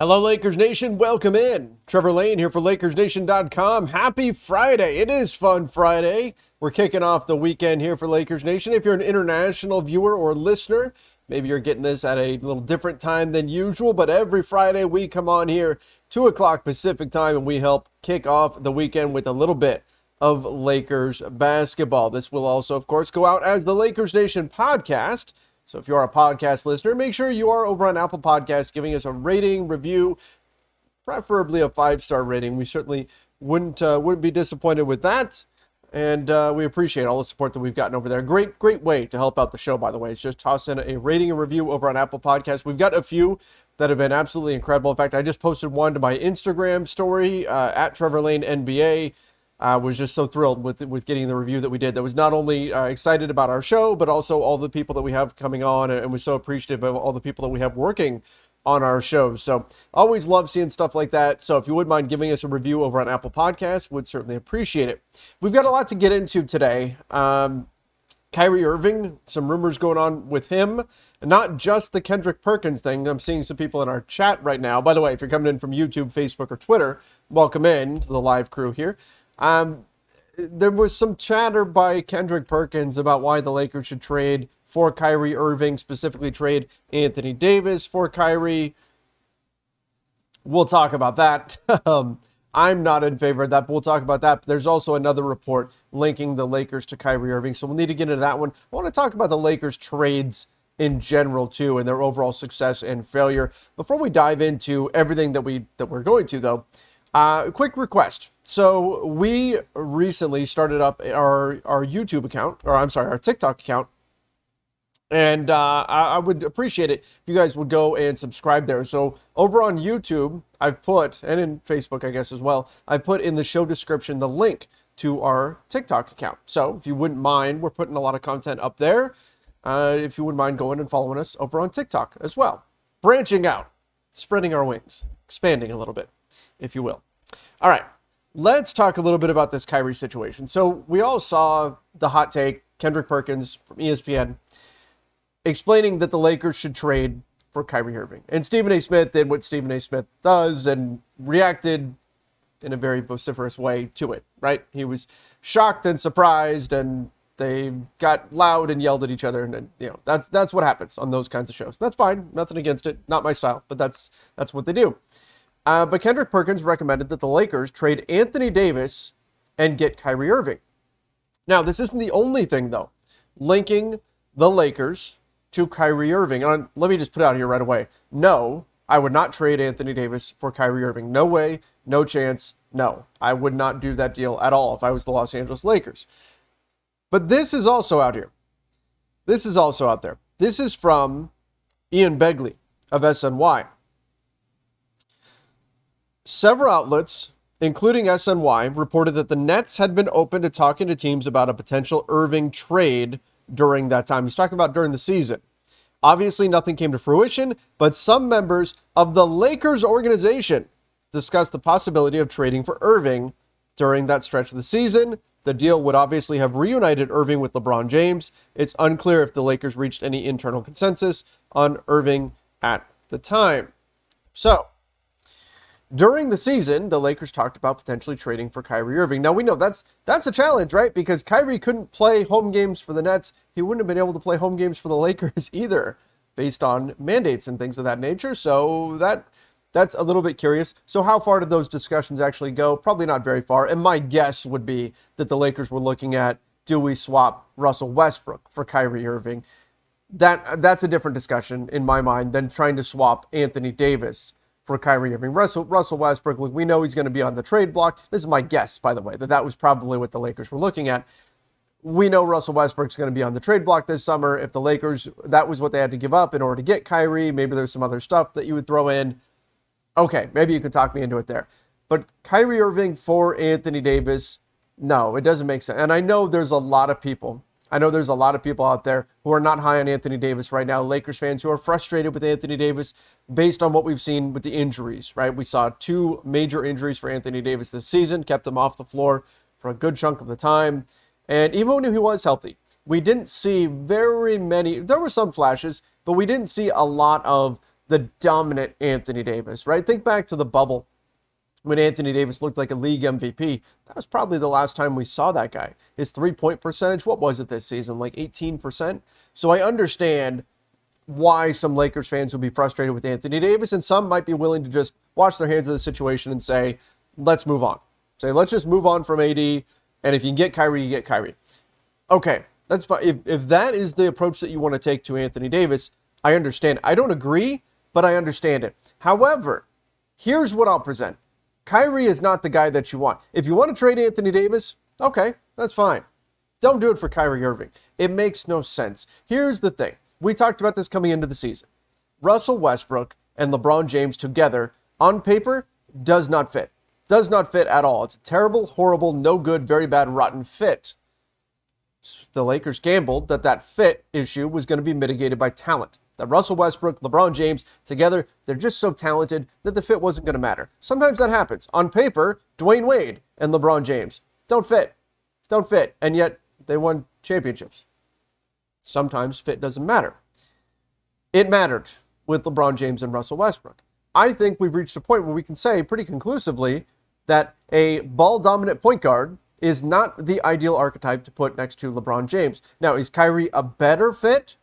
Hello, Lakers Nation. Welcome in. Trevor Lane here for LakersNation.com. Happy Friday. It is Fun Friday. We're kicking off the weekend here for Lakers Nation. If you're an international viewer or listener, maybe you're getting this at a little different time than usual, but every Friday we come on here, 2 o'clock Pacific time, and we help kick off the weekend with a little bit of Lakers basketball. This will also, of course, go out as the Lakers Nation podcast. So if you are a podcast listener, make sure you are over on Apple Podcasts giving us a rating, review, preferably a five star rating. We certainly wouldn't uh, wouldn't be disappointed with that, and uh, we appreciate all the support that we've gotten over there. Great great way to help out the show, by the way. It's just toss in a rating and review over on Apple Podcasts. We've got a few that have been absolutely incredible. In fact, I just posted one to my Instagram story uh, at Trevor Lane NBA. I was just so thrilled with with getting the review that we did. That was not only uh, excited about our show, but also all the people that we have coming on, and was so appreciative of all the people that we have working on our shows. So always love seeing stuff like that. So if you would mind giving us a review over on Apple Podcasts, would certainly appreciate it. We've got a lot to get into today. Um, Kyrie Irving, some rumors going on with him, and not just the Kendrick Perkins thing. I'm seeing some people in our chat right now. By the way, if you're coming in from YouTube, Facebook, or Twitter, welcome in to the live crew here. Um, there was some chatter by Kendrick Perkins about why the Lakers should trade for Kyrie Irving, specifically trade Anthony Davis for Kyrie. We'll talk about that. um, I'm not in favor of that, but we'll talk about that. There's also another report linking the Lakers to Kyrie Irving, so we'll need to get into that one. I want to talk about the Lakers trades in general too, and their overall success and failure. Before we dive into everything that we that we're going to, though, uh, quick request. So we recently started up our our YouTube account, or I'm sorry, our TikTok account, and uh, I, I would appreciate it if you guys would go and subscribe there. So over on YouTube, I've put, and in Facebook, I guess as well, I've put in the show description the link to our TikTok account. So if you wouldn't mind, we're putting a lot of content up there. Uh, if you wouldn't mind going and following us over on TikTok as well, branching out, spreading our wings, expanding a little bit, if you will. All right, let's talk a little bit about this Kyrie situation. So we all saw the hot take, Kendrick Perkins from ESPN, explaining that the Lakers should trade for Kyrie Irving. And Stephen A. Smith did what Stephen A. Smith does and reacted in a very vociferous way to it, right? He was shocked and surprised and they got loud and yelled at each other and, and you know that's that's what happens on those kinds of shows. That's fine, nothing against it, not my style, but that's that's what they do. Uh, but Kendrick Perkins recommended that the Lakers trade Anthony Davis and get Kyrie Irving. Now, this isn't the only thing, though, linking the Lakers to Kyrie Irving. And let me just put out here right away no, I would not trade Anthony Davis for Kyrie Irving. No way, no chance, no. I would not do that deal at all if I was the Los Angeles Lakers. But this is also out here. This is also out there. This is from Ian Begley of SNY. Several outlets, including SNY, reported that the Nets had been open to talking to teams about a potential Irving trade during that time. He's talking about during the season. Obviously, nothing came to fruition, but some members of the Lakers organization discussed the possibility of trading for Irving during that stretch of the season. The deal would obviously have reunited Irving with LeBron James. It's unclear if the Lakers reached any internal consensus on Irving at the time. So, during the season, the Lakers talked about potentially trading for Kyrie Irving. Now we know that's that's a challenge, right? Because Kyrie couldn't play home games for the Nets. He wouldn't have been able to play home games for the Lakers either, based on mandates and things of that nature. So that that's a little bit curious. So how far did those discussions actually go? Probably not very far. And my guess would be that the Lakers were looking at do we swap Russell Westbrook for Kyrie Irving? That that's a different discussion in my mind than trying to swap Anthony Davis for Kyrie Irving. Russell, Russell Westbrook, look, we know he's going to be on the trade block. This is my guess, by the way, that that was probably what the Lakers were looking at. We know Russell Westbrook's going to be on the trade block this summer. If the Lakers, that was what they had to give up in order to get Kyrie, maybe there's some other stuff that you would throw in. Okay, maybe you could talk me into it there. But Kyrie Irving for Anthony Davis, no, it doesn't make sense. And I know there's a lot of people I know there's a lot of people out there who are not high on Anthony Davis right now, Lakers fans who are frustrated with Anthony Davis based on what we've seen with the injuries, right? We saw two major injuries for Anthony Davis this season, kept him off the floor for a good chunk of the time. And even when he was healthy, we didn't see very many, there were some flashes, but we didn't see a lot of the dominant Anthony Davis, right? Think back to the bubble when Anthony Davis looked like a league MVP. That was probably the last time we saw that guy. His three point percentage, what was it this season? Like 18%? So I understand why some Lakers fans would be frustrated with Anthony Davis, and some might be willing to just wash their hands of the situation and say, let's move on. Say, let's just move on from AD, and if you can get Kyrie, you get Kyrie. Okay, that's fine. If, if that is the approach that you want to take to Anthony Davis, I understand. I don't agree, but I understand it. However, here's what I'll present Kyrie is not the guy that you want. If you want to trade Anthony Davis, okay, that's fine. Don't do it for Kyrie Irving. It makes no sense. Here's the thing we talked about this coming into the season. Russell Westbrook and LeBron James together on paper does not fit. Does not fit at all. It's a terrible, horrible, no good, very bad, rotten fit. The Lakers gambled that that fit issue was going to be mitigated by talent that Russell Westbrook, LeBron James, together, they're just so talented that the fit wasn't going to matter. Sometimes that happens. On paper, Dwyane Wade and LeBron James don't fit. Don't fit. And yet they won championships. Sometimes fit doesn't matter. It mattered with LeBron James and Russell Westbrook. I think we've reached a point where we can say pretty conclusively that a ball dominant point guard is not the ideal archetype to put next to LeBron James. Now, is Kyrie a better fit?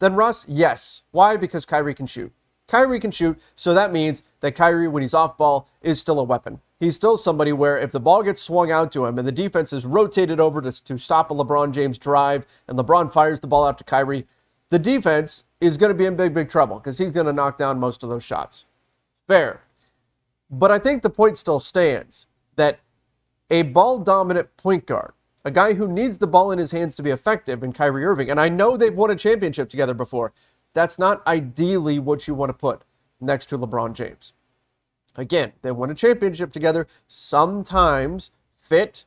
Than Russ? Yes. Why? Because Kyrie can shoot. Kyrie can shoot, so that means that Kyrie, when he's off ball, is still a weapon. He's still somebody where if the ball gets swung out to him and the defense is rotated over to, to stop a LeBron James drive and LeBron fires the ball out to Kyrie, the defense is going to be in big, big trouble because he's going to knock down most of those shots. Fair. But I think the point still stands that a ball dominant point guard a guy who needs the ball in his hands to be effective in Kyrie Irving. And I know they've won a championship together before. That's not ideally what you want to put next to LeBron James. Again, they won a championship together. Sometimes fit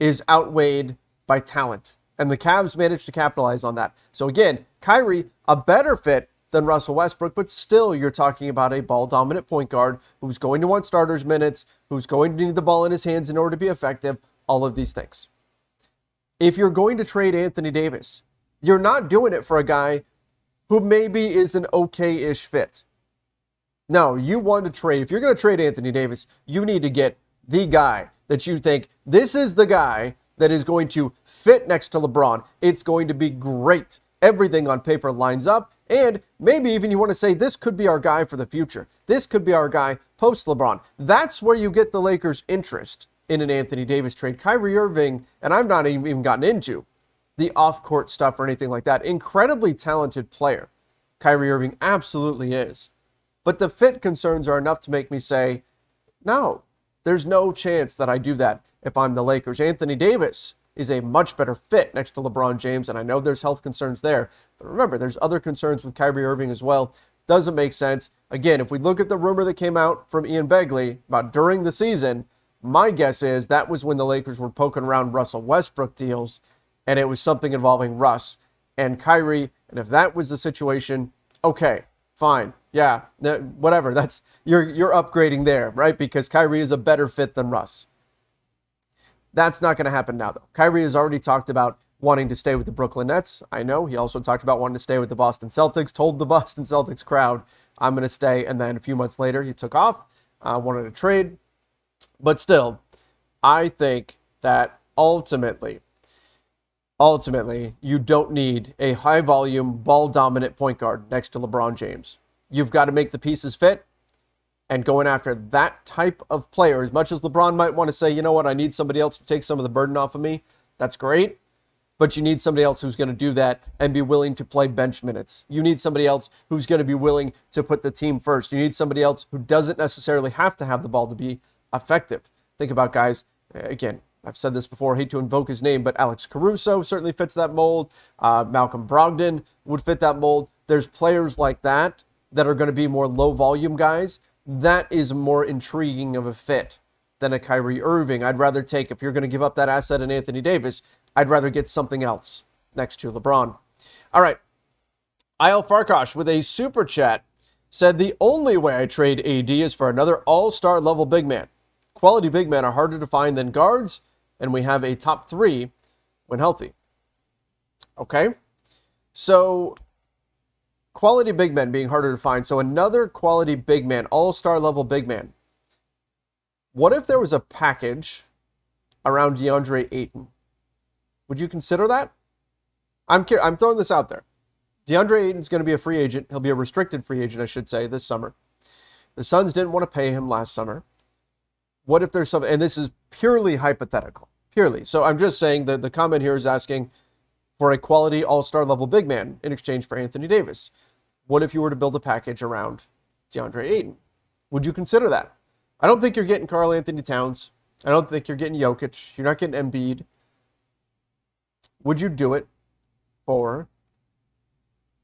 is outweighed by talent. And the Cavs managed to capitalize on that. So again, Kyrie, a better fit than Russell Westbrook, but still you're talking about a ball dominant point guard who's going to want starters minutes, who's going to need the ball in his hands in order to be effective, all of these things if you're going to trade Anthony Davis, you're not doing it for a guy who maybe is an okay ish fit. No, you want to trade. If you're going to trade Anthony Davis, you need to get the guy that you think this is the guy that is going to fit next to LeBron. It's going to be great. Everything on paper lines up. And maybe even you want to say this could be our guy for the future. This could be our guy post LeBron. That's where you get the Lakers' interest in an Anthony Davis trade. Kyrie Irving, and I've not even gotten into the off court stuff or anything like that. Incredibly talented player. Kyrie Irving absolutely is. But the fit concerns are enough to make me say, no, there's no chance that I do that if I'm the Lakers. Anthony Davis is a much better fit next to LeBron James, and I know there's health concerns there. But remember, there's other concerns with Kyrie Irving as well. Doesn't make sense. Again, if we look at the rumor that came out from Ian Begley about during the season, my guess is that was when the Lakers were poking around Russell Westbrook deals, and it was something involving Russ and Kyrie. And if that was the situation, Okay, fine. Yeah, whatever. That's you're you're upgrading there, right? Because Kyrie is a better fit than Russ. That's not going to happen now, though. Kyrie has already talked about wanting to stay with the Brooklyn Nets. I know he also talked about wanting to stay with the Boston Celtics. Told the Boston Celtics crowd, "I'm going to stay," and then a few months later, he took off, uh, wanted to trade. But still, I think that ultimately, ultimately, you don't need a high volume, ball dominant point guard next to LeBron James. You've got to make the pieces fit. And going after that type of player, as much as LeBron might want to say, you know what, I need somebody else to take some of the burden off of me, that's great. But you need somebody else who's going to do that and be willing to play bench minutes. You need somebody else who's going to be willing to put the team first. You need somebody else who doesn't necessarily have to have the ball to be effective. Think about guys, again, I've said this before, hate to invoke his name, but Alex Caruso certainly fits that mold. Uh, Malcolm Brogdon would fit that mold. There's players like that that are going to be more low volume guys. That is more intriguing of a fit than a Kyrie Irving. I'd rather take, if you're going to give up that asset in Anthony Davis, I'd rather get something else next to LeBron. All right. Isle Farkash with a super chat said the only way I trade AD is for another all star level big man. Quality big men are harder to find than guards, and we have a top three when healthy. Okay. So, quality big men being harder to find. So, another quality big man, all star level big man. What if there was a package around DeAndre Ayton? Would you consider that? I'm I'm throwing this out there. DeAndre Ayton's going to be a free agent. He'll be a restricted free agent, I should say, this summer. The Suns didn't want to pay him last summer. What if there's some, and this is purely hypothetical, purely. So I'm just saying that the comment here is asking for a quality all star level big man in exchange for Anthony Davis. What if you were to build a package around DeAndre Ayton? Would you consider that? I don't think you're getting Karl-Anthony Towns. I don't think you're getting Jokic. You're not getting Embiid. Would you do it for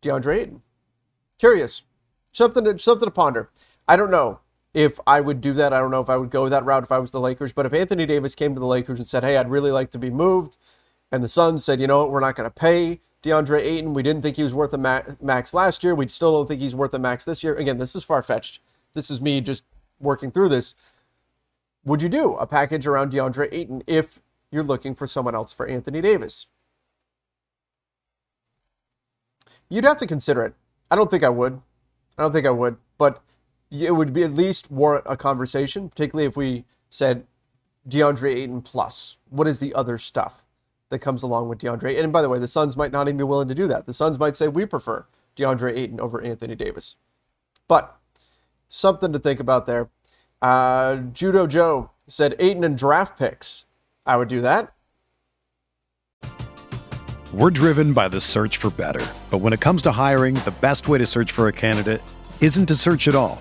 DeAndre Ayton? Curious. Something to, something to ponder. I don't know if I would do that. I don't know if I would go that route if I was the Lakers. But if Anthony Davis came to the Lakers and said, hey, I'd really like to be moved, and the Suns said, you know what, we're not going to pay DeAndre Ayton. We didn't think he was worth a max last year. We still don't think he's worth a max this year. Again, this is far fetched. This is me just working through this. Would you do a package around DeAndre Ayton if you're looking for someone else for Anthony Davis? You'd have to consider it. I don't think I would. I don't think I would. But it would be at least warrant a conversation, particularly if we said DeAndre Ayton plus. What is the other stuff that comes along with DeAndre? And by the way, the Suns might not even be willing to do that. The Suns might say we prefer DeAndre Ayton over Anthony Davis. But something to think about there. Uh, Judo Joe said Ayton and draft picks. I would do that. We're driven by the search for better. But when it comes to hiring, the best way to search for a candidate isn't to search at all.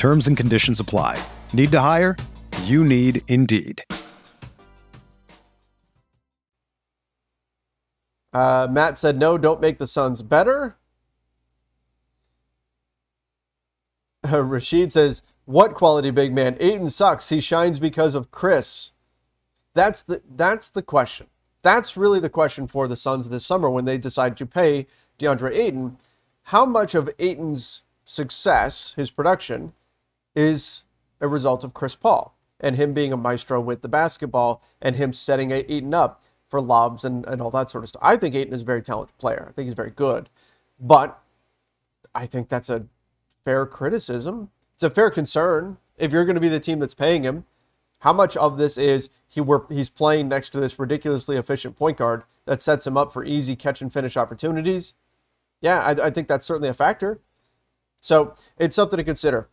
Terms and conditions apply. Need to hire? You need Indeed. Uh, Matt said, no, don't make the Suns better. Uh, Rashid says, what quality big man? Ayton sucks. He shines because of Chris. That's the that's the question. That's really the question for the Suns this summer when they decide to pay DeAndre Ayton. How much of Ayton's success, his production, is a result of Chris Paul and him being a maestro with the basketball and him setting Ayton up for lobs and, and all that sort of stuff. I think Ayton is a very talented player. I think he's very good. But I think that's a fair criticism. It's a fair concern if you're going to be the team that's paying him, how much of this is he were he's playing next to this ridiculously efficient point guard that sets him up for easy catch and finish opportunities? Yeah, I, I think that's certainly a factor. So it's something to consider,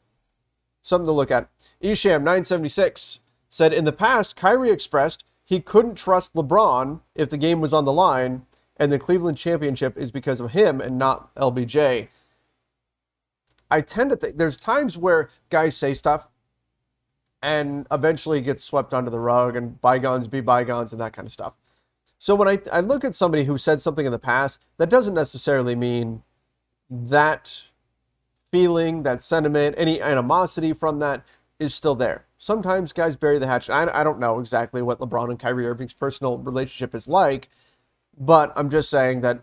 something to look at. Esham 976 said in the past, Kyrie expressed he couldn't trust LeBron if the game was on the line, and the Cleveland championship is because of him and not LBJ. I tend to think there's times where guys say stuff and eventually gets swept under the rug and bygones be bygones and that kind of stuff. So when I, I look at somebody who said something in the past, that doesn't necessarily mean that feeling, that sentiment, any animosity from that is still there. Sometimes guys bury the hatchet. I, I don't know exactly what LeBron and Kyrie Irving's personal relationship is like, but I'm just saying that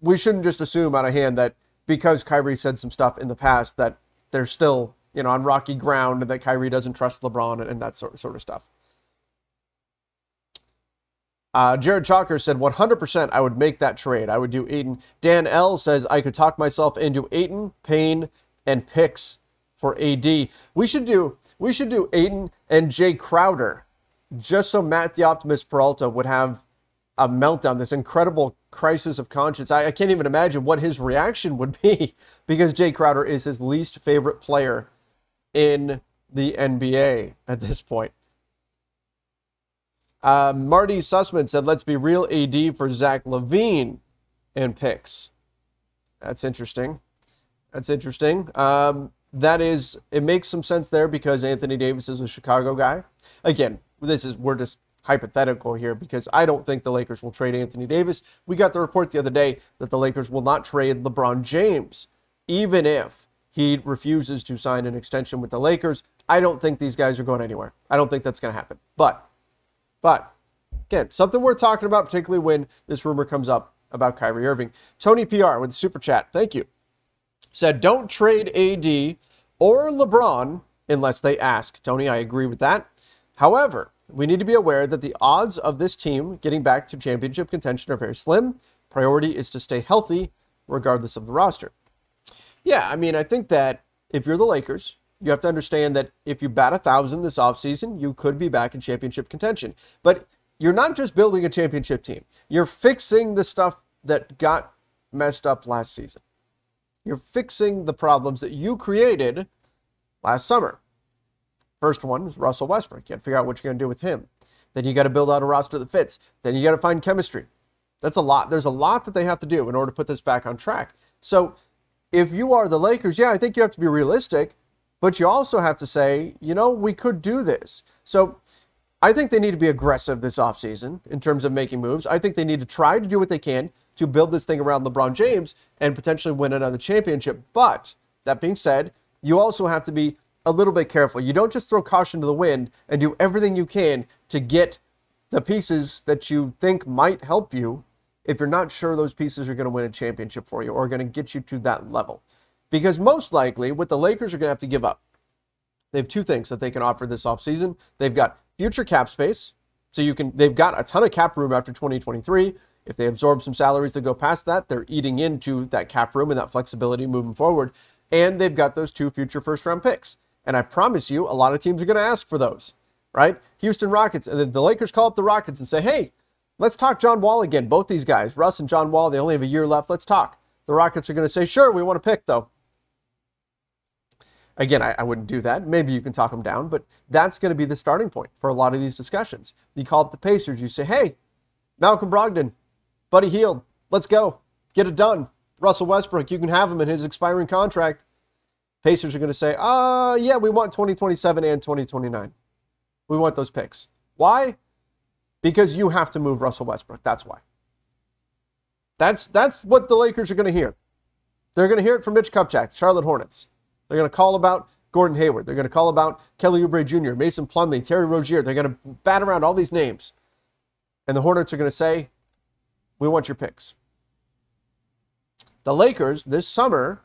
we shouldn't just assume out of hand that because Kyrie said some stuff in the past that they're still, you know, on rocky ground and that Kyrie doesn't trust LeBron and, and that sort, sort of stuff. Uh, Jared Chalker said 100% I would make that trade. I would do Ayton. Dan L says I could talk myself into Ayton, Payne, and picks for AD. We should do we should do Ayton and Jay Crowder, just so Matt the Optimist Peralta would have a meltdown, this incredible crisis of conscience. I, I can't even imagine what his reaction would be because Jay Crowder is his least favorite player in the NBA at this point. Uh, Marty Sussman said, let's be real AD for Zach LaVine and picks. That's interesting. That's interesting. Um, that is, it makes some sense there because Anthony Davis is a Chicago guy. Again, this is, we're just hypothetical here because I don't think the Lakers will trade Anthony Davis. We got the report the other day that the Lakers will not trade LeBron James, even if he refuses to sign an extension with the Lakers. I don't think these guys are going anywhere. I don't think that's going to happen. But, but, again, something worth talking about, particularly when this rumor comes up about Kyrie Irving. Tony PR with the super chat. Thank you. Said, don't trade AD or LeBron unless they ask. Tony, I agree with that. However, we need to be aware that the odds of this team getting back to championship contention are very slim. Priority is to stay healthy regardless of the roster. Yeah, I mean, I think that if you're the Lakers, you have to understand that if you bat a thousand this offseason, you could be back in championship contention. But you're not just building a championship team, you're fixing the stuff that got messed up last season. You're fixing the problems that you created last summer. First one is Russell Westbrook. You got to figure out what you're going to do with him. Then you got to build out a roster that fits. Then you got to find chemistry. That's a lot. There's a lot that they have to do in order to put this back on track. So if you are the Lakers, yeah, I think you have to be realistic, but you also have to say, you know, we could do this. So I think they need to be aggressive this offseason in terms of making moves. I think they need to try to do what they can to build this thing around LeBron James and potentially win another championship. But that being said, you also have to be a little bit careful. You don't just throw caution to the wind and do everything you can to get the pieces that you think might help you if you're not sure those pieces are going to win a championship for you or going to get you to that level. Because most likely, what the Lakers are going to have to give up, they have two things that they can offer this offseason. They've got future cap space, so you can they've got a ton of cap room after 2023. If they absorb some salaries that go past that, they're eating into that cap room and that flexibility moving forward. And they've got those two future first round picks. And I promise you, a lot of teams are going to ask for those, right? Houston Rockets, and the Lakers call up the Rockets and say, hey, let's talk John Wall again. Both these guys, Russ and John Wall, they only have a year left. Let's talk. The Rockets are going to say, sure, we want to pick, though. Again, I, I, wouldn't do that. Maybe you can talk them down, but that's going to be the starting point for a lot of these discussions. You call up the Pacers, you say, hey, Malcolm Brogdon, Buddy Hield, let's go. Get it done. Russell Westbrook, you can have him in his expiring contract. Pacers are going to say, uh, yeah, we want 2027 and 2029. We want those picks. Why? Because you have to move Russell Westbrook. That's why. That's that's what the Lakers are going to hear. They're going to hear it from Mitch Kupchak, Charlotte Hornets. They're going to call about Gordon Hayward. They're going to call about Kelly Oubre Jr., Mason Plumlee, Terry Rozier. They're going to bat around all these names. And the Hornets are going to say, we want your picks. The Lakers this summer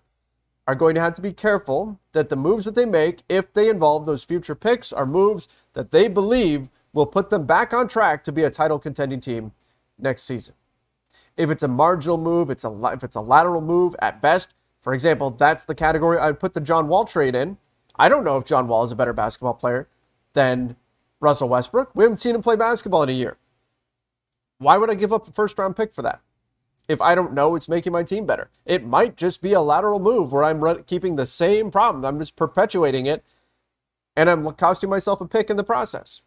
are going to have to be careful that the moves that they make, if they involve those future picks, are moves that they believe will put them back on track to be a title contending team next season. If it's a marginal move, it's a if it's a lateral move at best. For example, that's the category I'd put the John Wall trade in. I don't know if John Wall is a better basketball player than Russell Westbrook. We haven't seen him play basketball in a year. Why would I give up a first round pick for that? If I don't know it's making my team better, it might just be a lateral move where I'm keeping the same problem. I'm just perpetuating it and I'm costing myself a pick in the process.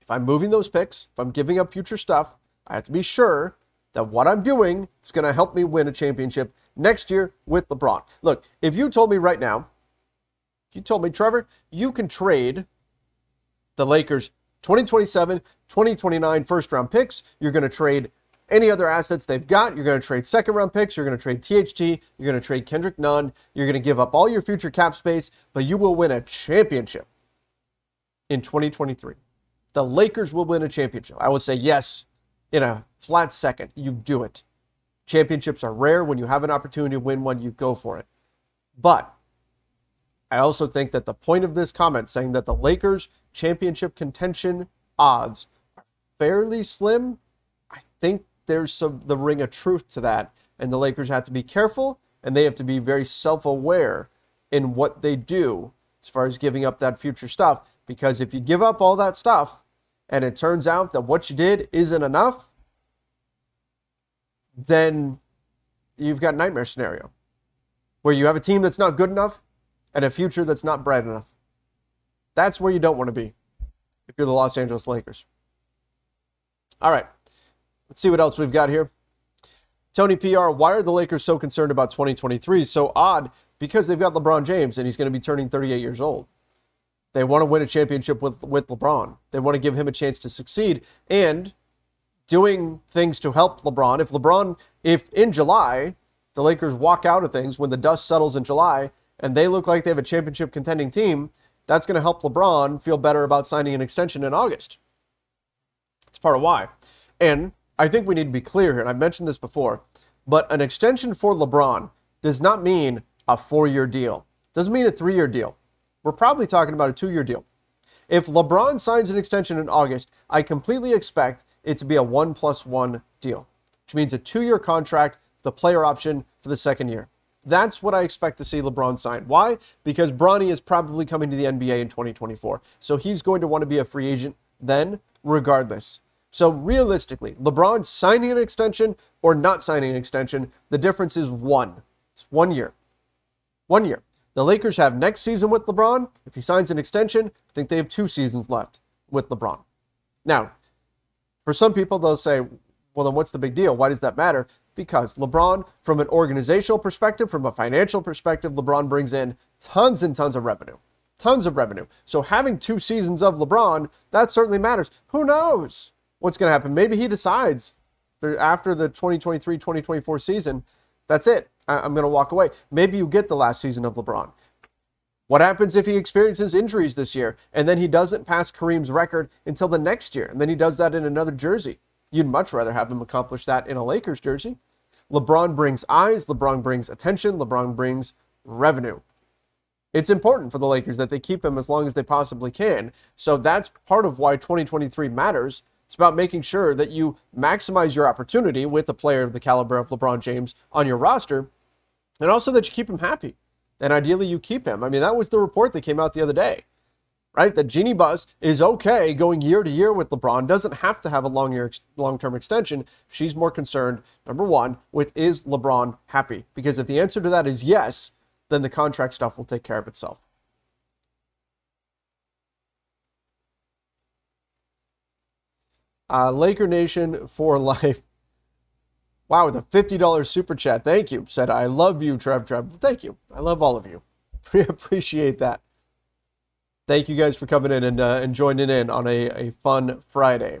If I'm moving those picks, if I'm giving up future stuff, I have to be sure that what I'm doing is going to help me win a championship next year with LeBron. Look, if you told me right now, if you told me, Trevor, you can trade the Lakers 2027, 2029 first round picks, you're going to trade any other assets they've got. You're going to trade second round picks. You're going to trade THT. You're going to trade Kendrick Nunn. You're going to give up all your future cap space, but you will win a championship in 2023. The Lakers will win a championship. I would say yes in a flat second. You do it. Championships are rare. When you have an opportunity to win one, you go for it. But I also think that the point of this comment saying that the Lakers championship contention odds are fairly slim, I think there's some the ring of truth to that. And the Lakers have to be careful and they have to be very self-aware in what they do as far as giving up that future stuff. Because if you give up all that stuff and it turns out that what you did isn't enough, then you've got nightmare scenario where you have a team that's not good enough and a future that's not bright enough. That's where you don't want to be if you're the Los Angeles Lakers. All right, let's see what else we've got here. Tony PR, why are the Lakers so concerned about 2023? So odd because they've got LeBron James and he's going to be turning 38 years old. They want to win a championship with, with LeBron. They want to give him a chance to succeed. And doing things to help LeBron. If LeBron, if in July, the Lakers walk out of things when the dust settles in July and they look like they have a championship contending team, that's going to help LeBron feel better about signing an extension in August. It's part of why. And I think we need to be clear here, and I've mentioned this before, but an extension for LeBron does not mean a four year deal, doesn't mean a three year deal. We're probably talking about a two year deal. If LeBron signs an extension in August, I completely expect it to be a one plus one deal, which means a two year contract, the player option for the second year. That's what I expect to see LeBron sign. Why? Because Bronny is probably coming to the NBA in 2024. So he's going to want to be a free agent then, regardless. So realistically, LeBron signing an extension or not signing an extension, the difference is one. It's one year. One year. The Lakers have next season with LeBron. If he signs an extension, I think they have two seasons left with LeBron. Now, for some people, they'll say, well, then what's the big deal? Why does that matter? because LeBron, from an organizational perspective, from a financial perspective, LeBron brings in tons and tons of revenue. Tons of revenue. So having two seasons of LeBron, that certainly matters. Who knows what's going to happen? Maybe he decides after the 2023 2024 season, that's it. I'm going to walk away. Maybe you get the last season of LeBron. What happens if he experiences injuries this year and then he doesn't pass Kareem's record until the next year and then he does that in another jersey? You'd much rather have him accomplish that in a Lakers jersey. LeBron brings eyes, LeBron brings attention, LeBron brings revenue. It's important for the Lakers that they keep him as long as they possibly can. So that's part of why 2023 matters. It's about making sure that you maximize your opportunity with a player of the caliber of LeBron James on your roster, and also that you keep him happy. And ideally, you keep him. I mean, that was the report that came out the other day right? That Jeanie Buss is okay going year to year with LeBron, doesn't have to have a long year, long term extension. She's more concerned, number one, with is LeBron happy? Because if the answer to that is yes, then the contract stuff will take care of itself. Uh, Laker Nation for life. Wow, with a $50 super chat. Thank you. Said, I love you, Trev Trev. Thank you. I love all of you. We appreciate that. Thank you guys for coming in and, uh, and joining in on a, a fun Friday.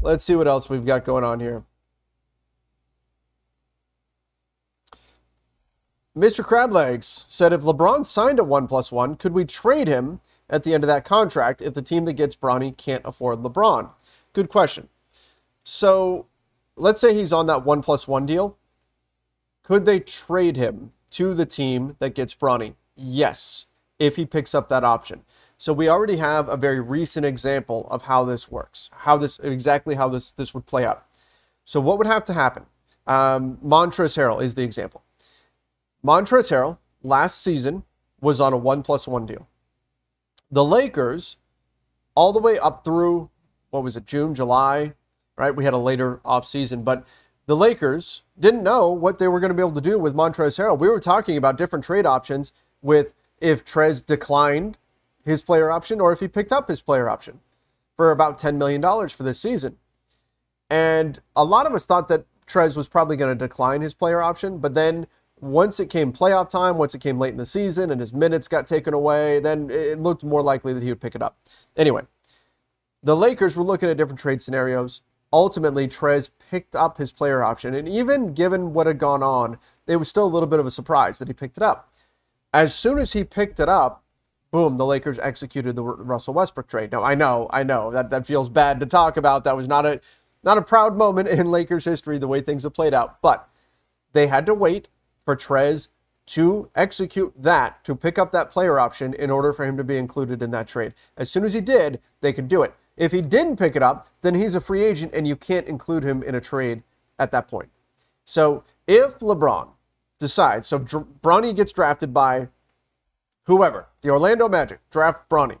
Let's see what else we've got going on here. Mr. Crablegs said if LeBron signed a one plus one, could we trade him at the end of that contract if the team that gets Bronny can't afford LeBron? Good question. So let's say he's on that one plus one deal. Could they trade him to the team that gets Bronny? Yes, if he picks up that option. So we already have a very recent example of how this works, how this exactly how this this would play out. So what would have to happen? Um, Montrezl Harrell is the example. Montrezl Harrell last season was on a one plus one deal. The Lakers, all the way up through what was it, June, July, right? We had a later off season, but the Lakers didn't know what they were going to be able to do with Montrezl Harrell. We were talking about different trade options with if Trez declined his player option or if he picked up his player option for about $10 million for this season. And a lot of us thought that Trez was probably going to decline his player option, but then once it came playoff time, once it came late in the season and his minutes got taken away, then it looked more likely that he would pick it up. Anyway, the Lakers were looking at different trade scenarios. Ultimately, Trez picked up his player option, and even given what had gone on, it was still a little bit of a surprise that he picked it up. As soon as he picked it up, boom, the Lakers executed the Russell Westbrook trade. Now, I know, I know that that feels bad to talk about. That was not a not a proud moment in Lakers history the way things have played out, but they had to wait for Trez to execute that, to pick up that player option in order for him to be included in that trade. As soon as he did, they could do it. If he didn't pick it up, then he's a free agent and you can't include him in a trade at that point. So if LeBron decides, so Dr- Bronny gets drafted by whoever, the Orlando Magic draft Bronny,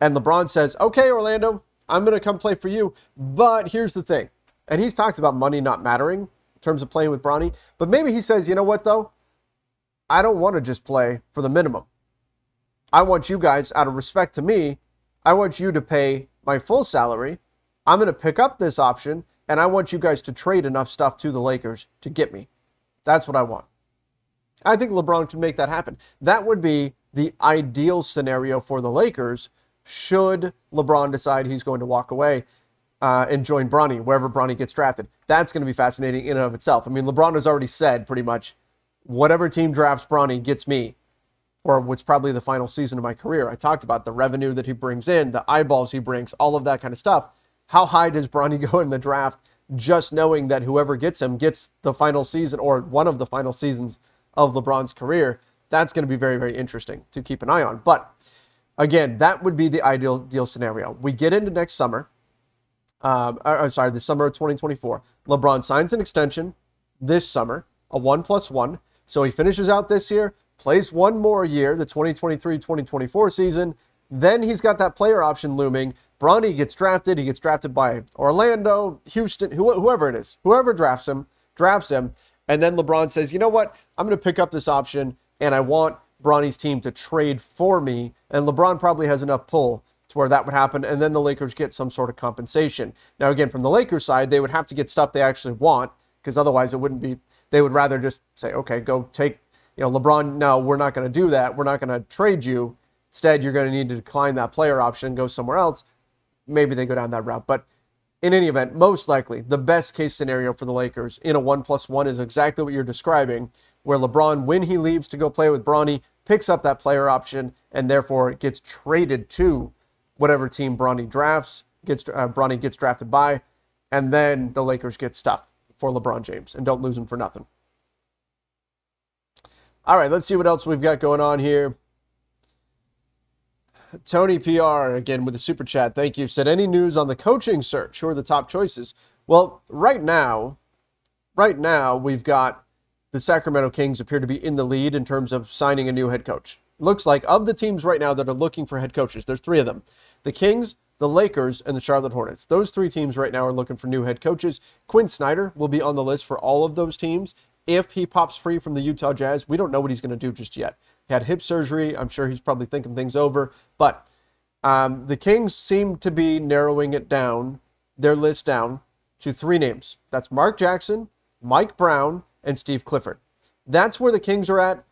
and LeBron says, okay, Orlando, I'm going to come play for you, but here's the thing. And he's talked about money not mattering in terms of playing with Bronny, but maybe he says, you know what, though? I don't want to just play for the minimum. I want you guys, out of respect to me, I want you to pay my full salary. I'm going to pick up this option, and I want you guys to trade enough stuff to the Lakers to get me. That's what I want. I think LeBron can make that happen. That would be the ideal scenario for the Lakers should LeBron decide he's going to walk away uh, and join Bronny wherever Bronny gets drafted. That's going to be fascinating in and of itself. I mean, LeBron has already said pretty much whatever team drafts Bronny gets me or what's probably the final season of my career. I talked about the revenue that he brings in, the eyeballs he brings, all of that kind of stuff. How high does Bronny go in the draft just knowing that whoever gets him gets the final season or one of the final seasons of LeBron's career? That's going to be very, very interesting to keep an eye on. But again, that would be the ideal deal scenario. We get into next summer. Um, uh, I'm sorry, the summer of 2024. LeBron signs an extension this summer, a one plus one. So he finishes out this year, plays one more year, the 2023 2024 season. Then he's got that player option looming. Bronny gets drafted. He gets drafted by Orlando, Houston, whoever it is, whoever drafts him, drafts him. And then LeBron says, you know what? I'm going to pick up this option and I want Bronny's team to trade for me. And LeBron probably has enough pull to where that would happen. And then the Lakers get some sort of compensation. Now, again, from the Lakers side, they would have to get stuff they actually want because otherwise it wouldn't be, they would rather just say, okay, go take you know, LeBron, no, we're not going to do that. We're not going to trade you. Instead, you're going to need to decline that player option and go somewhere else. Maybe they go down that route. But in any event, most likely, the best case scenario for the Lakers in a one plus one is exactly what you're describing, where LeBron, when he leaves to go play with Bronny, picks up that player option and therefore gets traded to whatever team Bronny drafts, gets uh, Bronny gets drafted by, and then the Lakers get stuff for LeBron James and don't lose him for nothing. All right, let's see what else we've got going on here. Tony PR again with the super chat. Thank you. Said any news on the coaching search? Who are the top choices? Well, right now, right now we've got the Sacramento Kings appear to be in the lead in terms of signing a new head coach. Looks like of the teams right now that are looking for head coaches, there's three of them: the Kings, the Lakers, and the Charlotte Hornets. Those three teams right now are looking for new head coaches. Quinn Snyder will be on the list for all of those teams if he pops free from the Utah Jazz, we don't know what he's going to do just yet. He had hip surgery. I'm sure he's probably thinking things over. But um, the Kings seem to be narrowing it down, their list down to three names. That's Mark Jackson, Mike Brown, and Steve Clifford. That's where the Kings are at.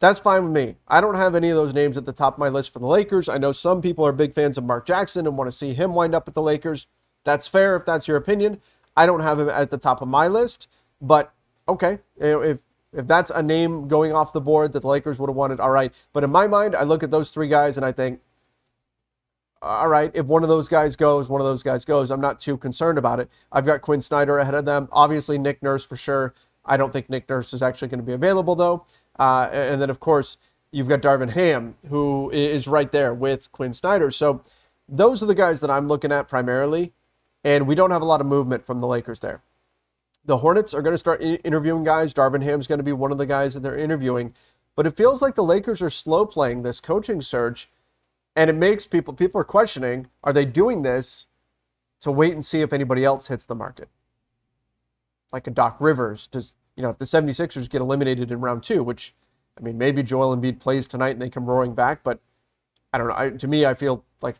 That's fine with me. I don't have any of those names at the top of my list for the Lakers. I know some people are big fans of Mark Jackson and want to see him wind up at the Lakers. That's fair if that's your opinion. I don't have him at the top of my list, but okay, if if that's a name going off the board that the Lakers would have wanted, all right. But in my mind, I look at those three guys and I think, all right, if one of those guys goes, one of those guys goes. I'm not too concerned about it. I've got Quinn Snyder ahead of them. Obviously, Nick Nurse for sure. I don't think Nick Nurse is actually going to be available though. Uh, and then of course you've got Darvin Ham, who is right there with Quinn Snyder. So those are the guys that I'm looking at primarily, and we don't have a lot of movement from the Lakers there. The Hornets are going to start interviewing guys. Darvin Ham's going to be one of the guys that they're interviewing. But it feels like the Lakers are slow playing this coaching search. And it makes people, people are questioning are they doing this to wait and see if anybody else hits the market? Like a Doc Rivers. Does, you know, if the 76ers get eliminated in round two, which, I mean, maybe Joel Embiid plays tonight and they come roaring back, but I don't know. I, to me, I feel like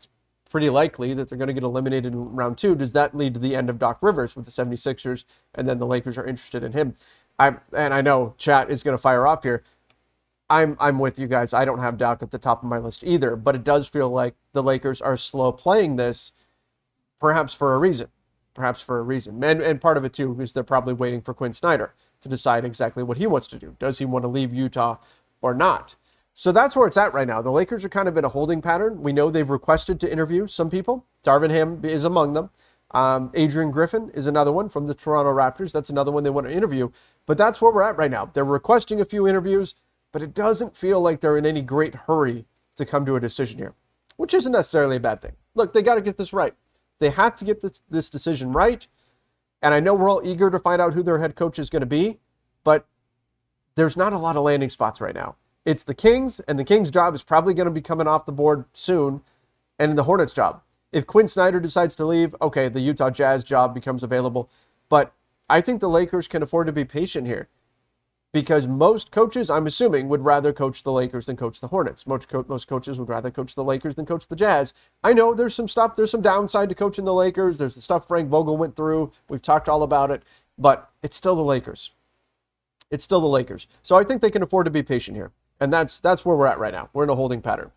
pretty likely that they're going to get eliminated in round two. Does that lead to the end of Doc Rivers with the 76ers and then the Lakers are interested in him? I and I know chat is going to fire off here. I'm I'm with you guys. I don't have Doc at the top of my list either, but it does feel like the Lakers are slow playing this, perhaps for a reason, perhaps for a reason, and and part of it too is they're probably waiting for Quin Snyder to decide exactly what he wants to do. Does he want to leave Utah or not? So that's where it's at right now. The Lakers are kind of in a holding pattern. We know they've requested to interview some people. Darvin Ham is among them. Um, Adrian Griffin is another one from the Toronto Raptors. That's another one they want to interview. But that's where we're at right now. They're requesting a few interviews but it doesn't feel like they're in any great hurry to come to a decision here, which isn't necessarily a bad thing. Look, they got to get this right. They have to get this, this decision right. And I know we're all eager to find out who their head coach is going to be, but there's not a lot of landing spots right now. It's the Kings, and the Kings' job is probably going to be coming off the board soon, and the Hornets' job. If Quin Snyder decides to leave, okay, the Utah Jazz job becomes available. But I think the Lakers can afford to be patient here because most coaches, I'm assuming, would rather coach the Lakers than coach the Hornets. Most, co- most coaches would rather coach the Lakers than coach the Jazz. I know there's some stuff, there's some downside to coaching the Lakers. There's the stuff Frank Vogel went through. We've talked all about it, but it's still the Lakers. It's still the Lakers. So I think they can afford to be patient here. And that's that's where we're at right now. We're in a holding pattern.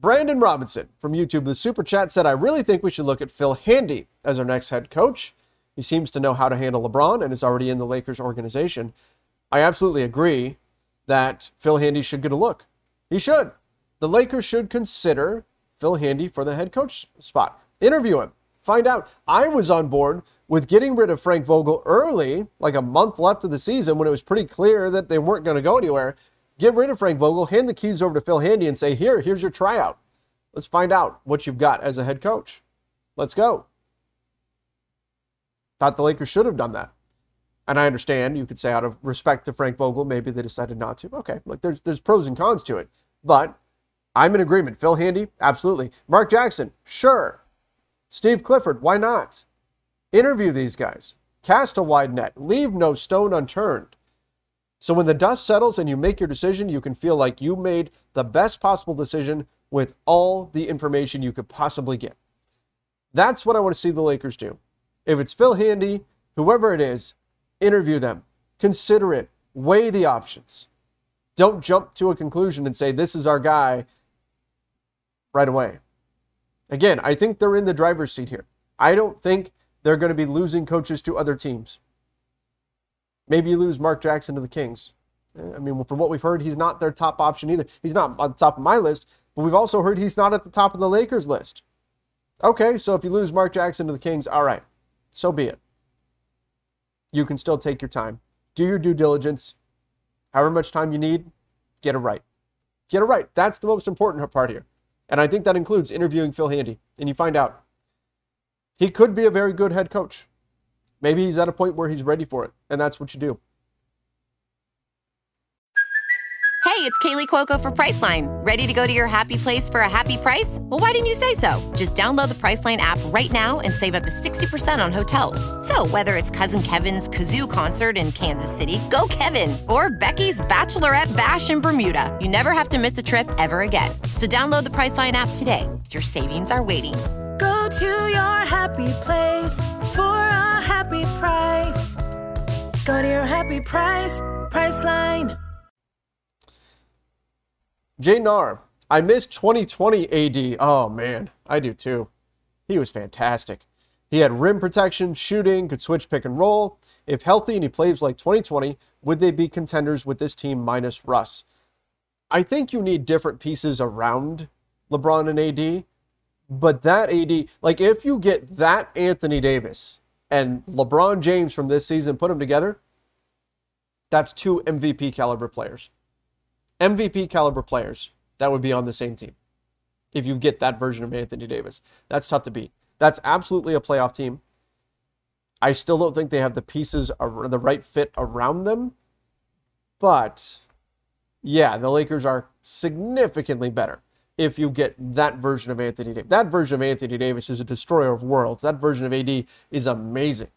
Brandon Robinson from YouTube, the super chat said, I really think we should look at Phil Handy as our next head coach. He seems to know how to handle LeBron and is already in the Lakers organization. I absolutely agree that Phil Handy should get a look. He should. The Lakers should consider Phil Handy for the head coach spot. Interview him. Find out. I was on board with getting rid of Frank Vogel early, like a month left of the season when it was pretty clear that they weren't going to go anywhere. Get rid of Frank Vogel, hand the keys over to Phil Handy and say, Here, here's your tryout. Let's find out what you've got as a head coach. Let's go. Thought the Lakers should have done that and I understand you could say out of respect to Frank Vogel, maybe they decided not to. Okay, look, there's there's pros and cons to it, but I'm in agreement. Phil Handy, absolutely. Mark Jackson, sure. Steve Clifford, why not? Interview these guys. Cast a wide net. Leave no stone unturned. So when the dust settles and you make your decision, you can feel like you made the best possible decision with all the information you could possibly get. That's what I want to see the Lakers do. If it's Phil Handy, whoever it is, interview them, consider it, weigh the options. Don't jump to a conclusion and say, this is our guy right away. Again, I think they're in the driver's seat here. I don't think they're going to be losing coaches to other teams. Maybe you lose Mark Jackson to the Kings. Eh, I mean, from what we've heard, he's not their top option either. He's not on the top of my list, but we've also heard he's not at the top of the Lakers list. Okay, so if you lose Mark Jackson to the Kings, all right, so be it you can still take your time. Do your due diligence. However much time you need, get it right. Get it right. That's the most important part here. And I think that includes interviewing Phil Handy. And you find out he could be a very good head coach. Maybe he's at a point where he's ready for it. And that's what you do. Hey, it's Kaley Cuoco for Priceline. Ready to go to your happy place for a happy price? Well, why didn't you say so? Just download the Priceline app right now and save up to 60% on hotels. So, whether it's Cousin Kevin's Kazoo concert in Kansas City, go Kevin, or Becky's Bachelorette Bash in Bermuda, you never have to miss a trip ever again. So, download the Priceline app today. Your savings are waiting. Go to your happy place for a happy price. Go to your happy price, Priceline. Jay Nar, I miss 2020 AD. Oh man, I do too. He was fantastic. He had rim protection, shooting, could switch pick and roll. If healthy and he plays like 2020, would they be contenders with this team minus Russ? I think you need different pieces around LeBron and AD, but that AD, like if you get that Anthony Davis and LeBron James from this season, put them together, that's two MVP caliber players. MVP caliber players that would be on the same team if you get that version of Anthony Davis. That's tough to beat. That's absolutely a playoff team. I still don't think they have the pieces, the right fit around them. But yeah, the Lakers are significantly better if you get that version of Anthony Davis. That version of Anthony Davis is a destroyer of worlds. That version of AD is amazing.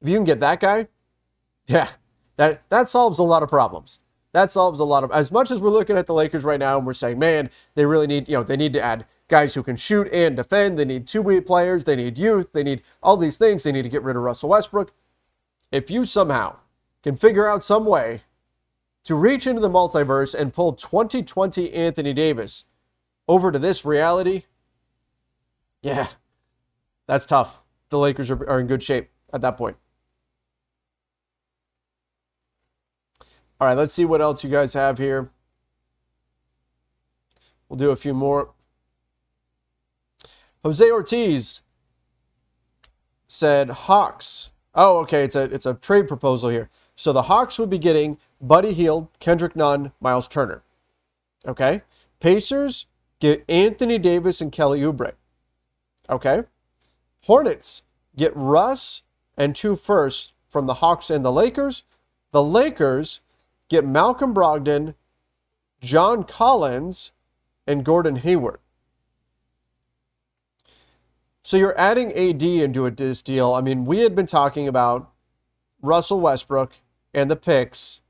If you can get that guy, yeah, that that solves a lot of problems. That solves a lot of as much as we're looking at the Lakers right now and we're saying, man, they really need, you know, they need to add guys who can shoot and defend. They need two-way players, they need youth, they need all these things. They need to get rid of Russell Westbrook. If you somehow can figure out some way to reach into the multiverse and pull 2020 Anthony Davis over to this reality, yeah, that's tough. The Lakers are, are in good shape at that point. All right, let's see what else you guys have here. We'll do a few more. Jose Ortiz said Hawks. Oh, okay, it's a it's a trade proposal here. So the Hawks would be getting Buddy Hield, Kendrick Nunn, Miles Turner. Okay. Pacers get Anthony Davis and Kelly Oubre. Okay. Hornets get Russ and two firsts from the Hawks and the Lakers. The Lakers get Malcolm Brogdon, John Collins, and Gordon Hayward. So you're adding AD into a this deal. I mean, we had been talking about Russell Westbrook and the picks,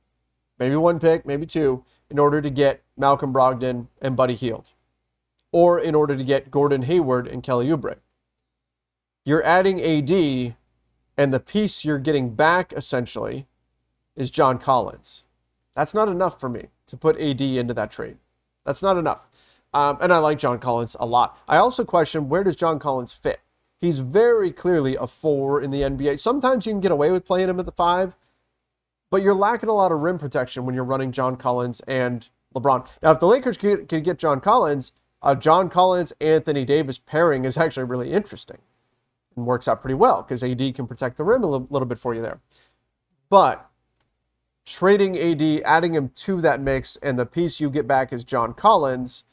maybe one pick, maybe two, in order to get Malcolm Brogdon and Buddy Hield, or in order to get Gordon Hayward and Kelly Oubre. You're adding AD, and the piece you're getting back essentially is John Collins. That's not enough for me to put AD into that trade. That's not enough. Um, and I like John Collins a lot. I also question where does John Collins fit? He's very clearly a four in the NBA. Sometimes you can get away with playing him at the five, but you're lacking a lot of rim protection when you're running John Collins and LeBron. Now, if the Lakers could, could get John Collins, uh, John Collins Anthony Davis pairing is actually really interesting and works out pretty well because AD can protect the rim a little, bit for you there. But trading AD, adding him to that mix, and the piece you get back is John Collins.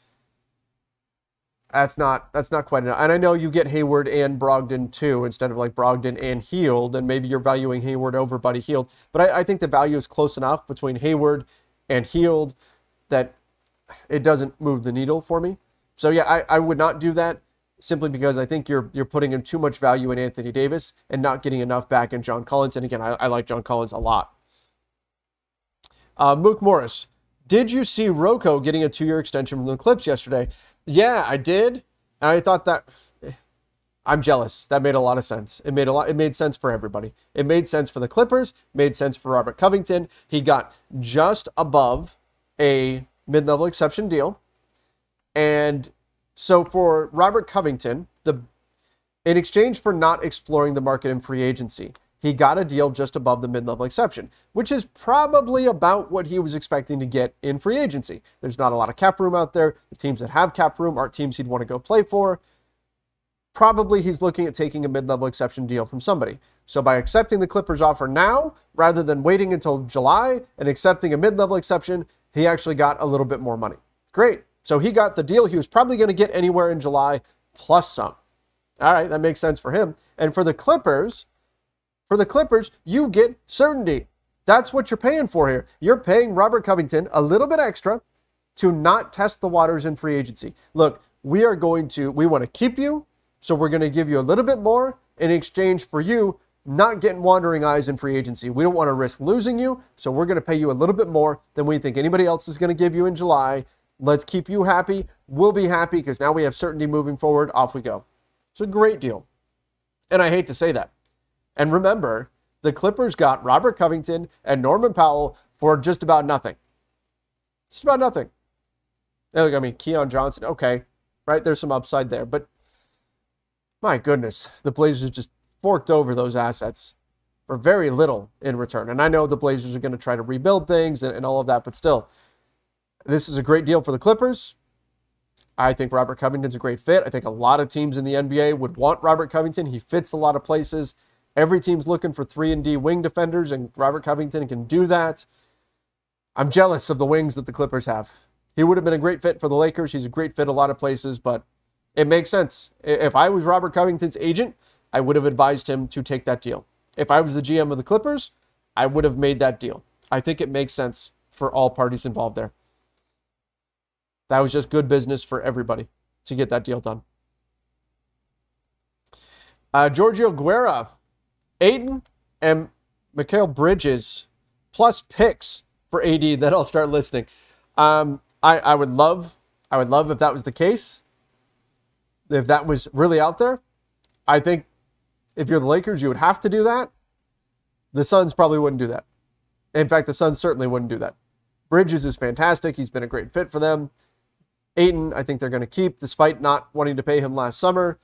That's not that's not quite enough. And I know you get Hayward and Brogdon too, instead of like Brogdon and Hield, and maybe you're valuing Hayward over Buddy Hield. But I, I think the value is close enough between Hayward and Hield that it doesn't move the needle for me. So yeah, I, I would not do that simply because I think you're you're putting in too much value in Anthony Davis and not getting enough back in John Collins. And again, I, I like John Collins a lot. Uh, Mook Morris, did you see RoCo getting a two-year extension from the Clips yesterday? Yeah, I did, and I thought that I'm jealous. That made a lot of sense. It made a lot. It made sense for everybody. It made sense for the Clippers. Made sense for Robert Covington. He got just above a mid-level exception deal, and so for Robert Covington, the in exchange for not exploring the market in free agency, he got a deal just above the mid level exception, which is probably about what he was expecting to get in free agency. There's not a lot of cap room out there. The teams that have cap room aren't teams he'd want to go play for. Probably he's looking at taking a mid level exception deal from somebody. So by accepting the Clippers offer now, rather than waiting until July and accepting a mid level exception, he actually got a little bit more money. Great. So he got the deal he was probably going to get anywhere in July plus some. All right, that makes sense for him. And for the Clippers, for the Clippers, you get certainty. That's what you're paying for here. You're paying Robert Covington a little bit extra to not test the waters in free agency. Look, we are going to, we want to keep you, so we're going to give you a little bit more in exchange for you not getting wandering eyes in free agency. We don't want to risk losing you, so we're going to pay you a little bit more than we think anybody else is going to give you in July. Let's keep you happy. We'll be happy because now we have certainty moving forward. Off we go. It's a great deal. And I hate to say that. And remember, the Clippers got Robert Covington and Norman Powell for just about nothing. Just about nothing. I mean, Keon Johnson, okay, right? There's some upside there. But my goodness, the Blazers just forked over those assets for very little in return. And I know the Blazers are going to try to rebuild things and, and all of that, but still, this is a great deal for the Clippers. I think Robert Covington's a great fit. I think a lot of teams in the NBA would want Robert Covington. He fits a lot of places. Every team's looking for 3 and D wing defenders and Robert Covington can do that. I'm jealous of the wings that the Clippers have. He would have been a great fit for the Lakers. He's a great fit a lot of places, but it makes sense. If I was Robert Covington's agent, I would have advised him to take that deal. If I was the GM of the Clippers, I would have made that deal. I think it makes sense for all parties involved there. That was just good business for everybody to get that deal done. Uh, Giorgio Guerra, Ayton, and Mikal Bridges plus picks for AD. Then I'll start listening. Um, I, I would love, I would love if that was the case. If that was really out there, I think if you're the Lakers, you would have to do that. The Suns probably wouldn't do that. In fact, the Suns certainly wouldn't do that. Bridges is fantastic. He's been a great fit for them. Ayton, I think they're going to keep, despite not wanting to pay him last summer.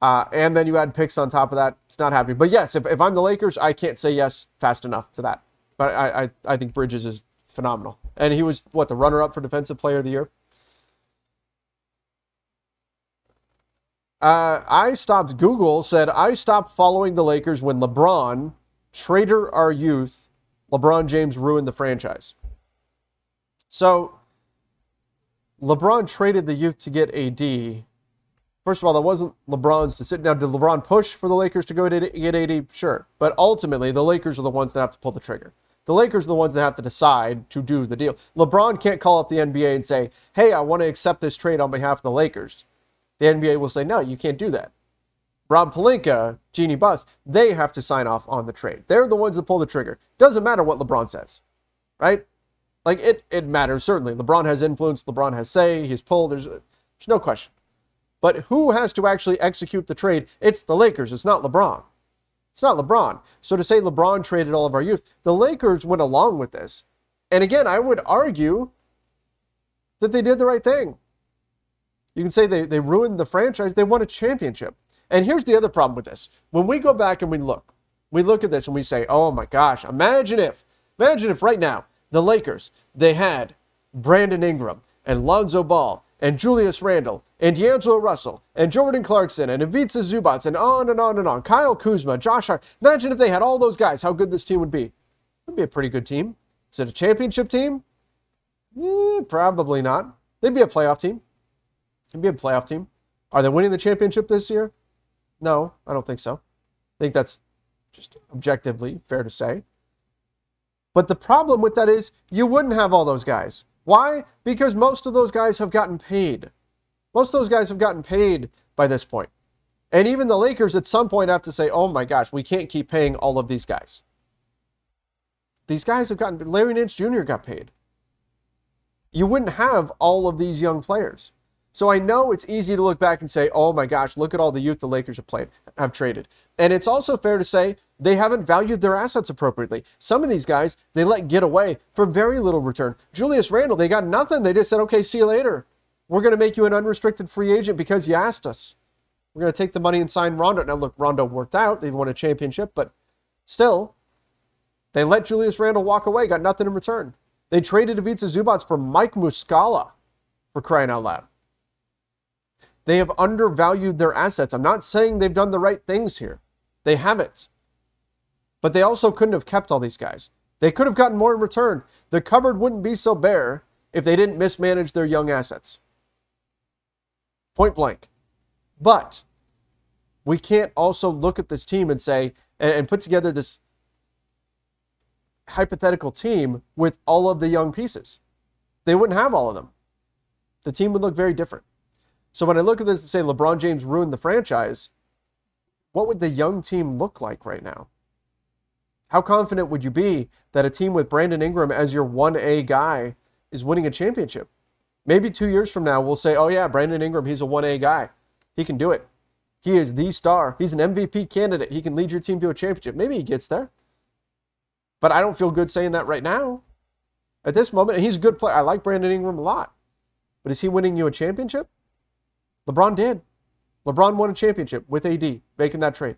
Uh, and then you add picks on top of that. It's not happening. But yes, if, if I'm the Lakers, I can't say yes fast enough to that. But I, I, I think Bridges is phenomenal. And he was, what, the runner up for Defensive Player of the Year? Uh, I stopped, Google said, I stopped following the Lakers when LeBron, traitor our youth, LeBron James ruined the franchise. So, LeBron traded the youth to get AD. First of all, that wasn't LeBron's decision. Now, did LeBron push for the Lakers to go to get AD? Sure. But ultimately, the Lakers are the ones that have to pull the trigger. The Lakers are the ones that have to decide to do the deal. LeBron can't call up the NBA and say, hey, I want to accept this trade on behalf of the Lakers the NBA will say, no, you can't do that. Rob Pelinka, Jeanie Buss, they have to sign off on the trade. They're the ones that pull the trigger. Doesn't matter what LeBron says, right? Like it, it matters certainly. LeBron has influence. LeBron has say. He's pulled. There's, there's no question. But who has to actually execute the trade? It's the Lakers. It's not LeBron. It's not LeBron. So to say LeBron traded all of our youth, the Lakers went along with this. And again, I would argue that they did the right thing. You can say they, they ruined the franchise. They won a championship. And here's the other problem with this. When we go back and we look, we look at this and we say, oh my gosh, imagine if, imagine if right now the Lakers, they had Brandon Ingram and Lonzo Ball and Julius Randle and D'Angelo Russell and Jordan Clarkson and Ivica Zubac and on and on and on. Kyle Kuzma, Josh Hart. Imagine if they had all those guys, how good this team would be. It would be a pretty good team. Is it a championship team? Eh, probably not. They'd be a playoff team. Can be a playoff team. Are they winning the championship this year? No, I don't think so. I think that's just objectively fair to say. But the problem with that is you wouldn't have all those guys. Why? Because most of those guys have gotten paid. Most of those guys have gotten paid by this point. And even the Lakers at some point have to say, oh my gosh, we can't keep paying all of these guys. These guys have gotten, Larry Nance Jr. got paid. You wouldn't have all of these young players. So I know it's easy to look back and say, oh my gosh, look at all the youth the Lakers have played, have traded. And it's also fair to say they haven't valued their assets appropriately. Some of these guys they let get away for very little return. Julius Randle, they got nothing. They just said, okay, see you later. We're going to make you an unrestricted free agent because you asked us. We're going to take the money and sign Rondo. Now, look, Rondo worked out. They won a championship, but still, they let Julius Randle walk away, got nothing in return. They traded Ivica Zubac for Mike Muscala for crying out loud. They have undervalued their assets. I'm not saying they've done the right things here. They haven't. But they also couldn't have kept all these guys. They could have gotten more in return. The cupboard wouldn't be so bare if they didn't mismanage their young assets. Point blank. But we can't also look at this team and say, and, put together this hypothetical team with all of the young pieces. They wouldn't have all of them. The team would look very different. So when I look at this and say LeBron James ruined the franchise, what would the young team look like right now? How confident would you be that a team with Brandon Ingram as your 1A guy is winning a championship? Maybe two years from now, we'll say, oh, yeah, Brandon Ingram, he's a 1A guy. He can do it. He is the star. He's an MVP candidate. He can lead your team to a championship. Maybe he gets there. But I don't feel good saying that right now. At this moment, he's a good player. I like Brandon Ingram a lot. But is he winning you a championship? LeBron did. LeBron won a championship with AD, making that trade.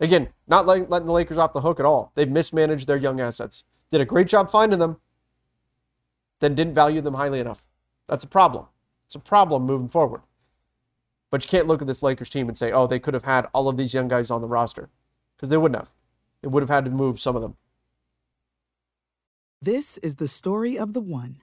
Again, not letting, letting the Lakers off the hook at all. They've mismanaged their young assets. Did a great job finding them, then didn't value them highly enough. That's a problem. It's a problem moving forward. But you can't look at this Lakers team and say, oh, they could have had all of these young guys on the roster. Because they wouldn't have. They would have had to move some of them. This is the story of the one.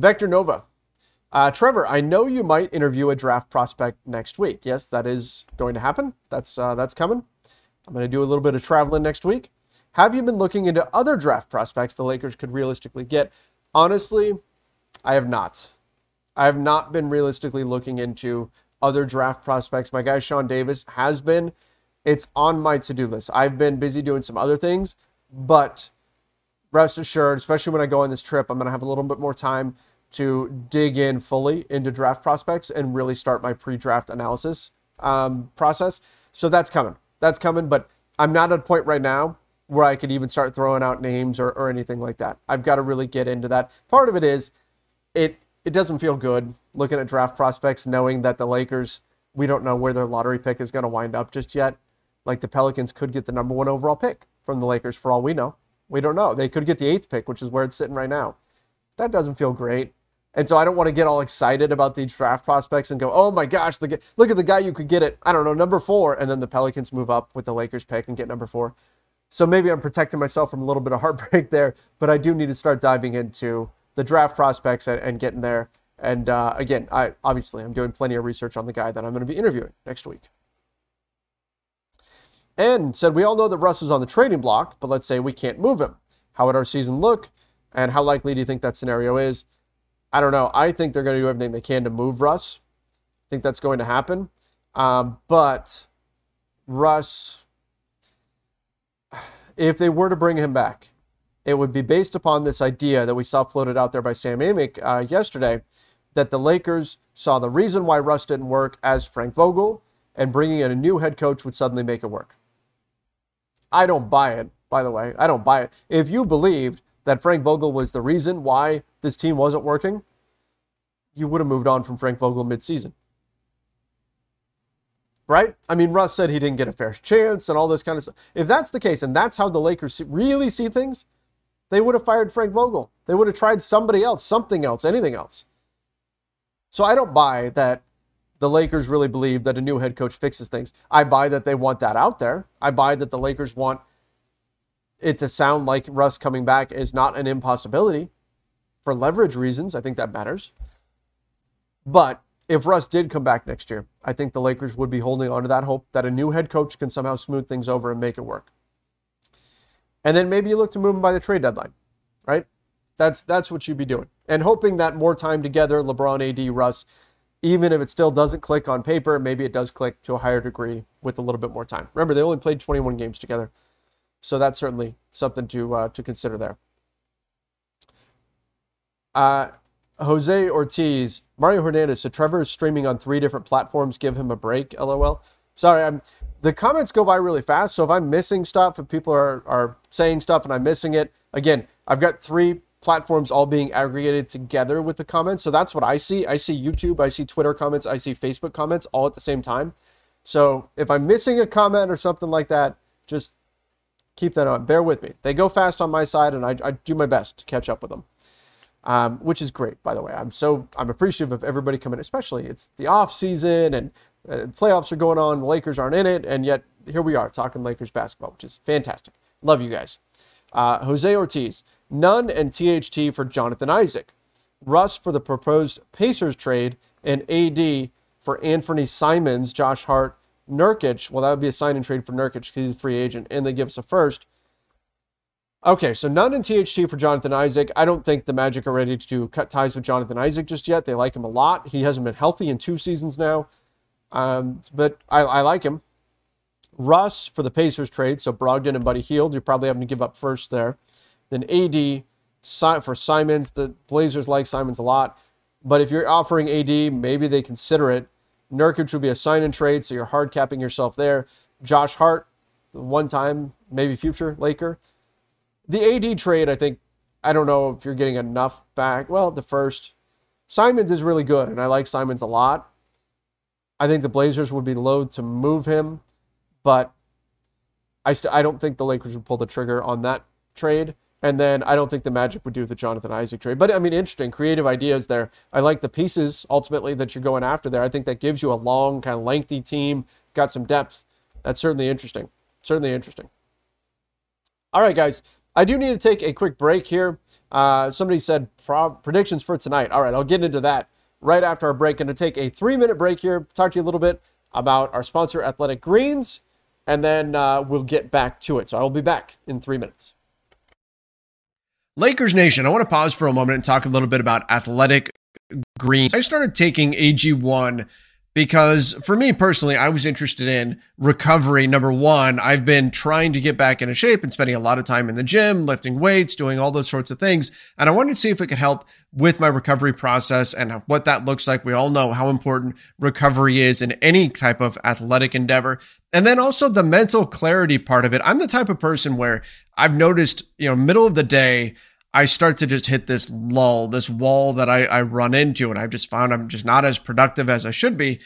Vector Nova. Uh, Trevor, I know you might interview a draft prospect next week. Yes, that is going to happen. That's uh, that's coming. I'm going to do a little bit of traveling next week. Have you been looking into other draft prospects the Lakers could realistically get? Honestly, I have not. I have not been realistically looking into other draft prospects. My guy Sean Davis has been. It's on my to do list. I've been busy doing some other things, but rest assured, especially when I go on this trip, I'm going to have a little bit more time to dig in fully into draft prospects and really start my pre draft analysis um, process. So that's coming. That's coming, but I'm not at a point right now where I could even start throwing out names or, or anything like that. I've got to really get into that. Part of it is it it doesn't feel good looking at draft prospects knowing that the Lakers we don't know where their lottery pick is going to wind up just yet. Like the Pelicans could get the number one overall pick from the Lakers for all we know. We don't know. They could get the eighth pick, which is where it's sitting right now. That doesn't feel great. And so I don't want to get all excited about these draft prospects and go, oh my gosh, the, look at the guy you could get it. I don't know, number four. And then the Pelicans move up with the Lakers pick and get number four. So maybe I'm protecting myself from a little bit of heartbreak there, but I do need to start diving into the draft prospects and, and getting there. And uh, again, I obviously I'm doing plenty of research on the guy that I'm going to be interviewing next week. And said we all know that Russ is on the trading block, but let's say we can't move him. How would our season look? And how likely do you think that scenario is? I don't know. I think they're going to do everything they can to move Russ. I think that's going to happen. Um, but Russ, if they were to bring him back, it would be based upon this idea that we saw floated out there by Sam Amick uh, yesterday that the Lakers saw the reason why Russ didn't work as Frank Vogel, and bringing in a new head coach would suddenly make it work. I don't buy it, by the way. I don't buy it. If you believed that Frank Vogel was the reason why this team wasn't working, you would have moved on from Frank Vogel midseason. Right? I mean, Russ said he didn't get a fair chance and all this kind of stuff. If that's the case, and that's how the Lakers really see things, they would have fired Frank Vogel. They would have tried somebody else, something else, anything else. So I don't buy that the Lakers really believe that a new head coach fixes things. I buy that they want that out there. I buy that the Lakers want it to sound like Russ coming back is not an impossibility for leverage reasons. I think that matters. But if Russ did come back next year, I think the Lakers would be holding on to that hope that a new head coach can somehow smooth things over and make it work. And then maybe you look to move him by the trade deadline, right? That's that's what you'd be doing. And hoping that more time together, LeBron, AD, Russ, even if it still doesn't click on paper, maybe it does click to a higher degree with a little bit more time. Remember, they only played 21 games together. So that's certainly something to uh, to consider there. Uh, Jose Ortiz, Mario Hernandez. So Trevor is streaming on three different platforms. Give him a break. LOL. Sorry, I'm. The comments go by really fast, so if I'm missing stuff, if people are are saying stuff and I'm missing it, again, I've got three platforms all being aggregated together with the comments. So that's what I see. I see YouTube, I see Twitter comments, I see Facebook comments all at the same time. So if I'm missing a comment or something like that, just keep that on. Bear with me. They go fast on my side, and I, I do my best to catch up with them um, which is great, by the way. I'm so I'm appreciative of everybody coming, especially it's the off season and uh, playoffs are going on. The Lakers aren't in it, and yet here we are talking Lakers basketball, which is fantastic. Love you guys. Uh, Jose Ortiz, Nunn and THT for Jonathan Isaac, Russ for the proposed Pacers trade, and AD for Anfernee Simons, Josh Hart, Nurkic. Well, that would be a sign and trade for Nurkic because he's a free agent, and they give us a first. Okay, so Nunn in THT for Jonathan Isaac. I don't think the Magic are ready to cut ties with Jonathan Isaac just yet. They like him a lot. He hasn't been healthy in two seasons now, um, but I, I, like him. Russ for the Pacers trade, so Brogdon and Buddy Hield. You're probably having to give up first there. Then AD for Simons. The Blazers like Simons a lot, but if you're offering AD, maybe they consider it. Nurkic would be a sign and trade, so you're hard capping yourself there. Josh Hart, one time, maybe future Laker the AD trade, I think, I don't know if you're getting enough back. Well, the first, Simons is really good, and I like Simons a lot. I think the Blazers would be loath to move him, but I st- I don't think the Lakers would pull the trigger on that trade. And then I don't think the Magic would do the Jonathan Isaac trade. But I mean, interesting, creative ideas there. I like the pieces ultimately that you're going after there. I think that gives you a long, kind of lengthy team, got some depth. That's certainly interesting. Certainly interesting. All right, guys. I do need to take a quick break here. Uh, somebody said predictions for tonight. All right, I'll get into that right after our break. Going to take a three minute break here, talk to you a little bit about our sponsor, Athletic Greens, and then uh, we'll get back to it. So I will be back in three minutes. Lakers Nation, I want to pause for a moment and talk a little bit about athletic greens. I started taking AG1 because for me personally, I was interested in recovery. Number one, I've been trying to get back into shape and spending a lot of time in the gym, lifting weights, doing all those sorts of things. And I wanted to see if it could help with my recovery process and what that looks like. We all know how important recovery is in any type of athletic endeavor. And then also the mental clarity part of it. I'm the type of person where I've noticed, you know, middle of the day, I start to just hit this lull, this wall that I, I run into. And I've just found I'm just not as productive as I should be.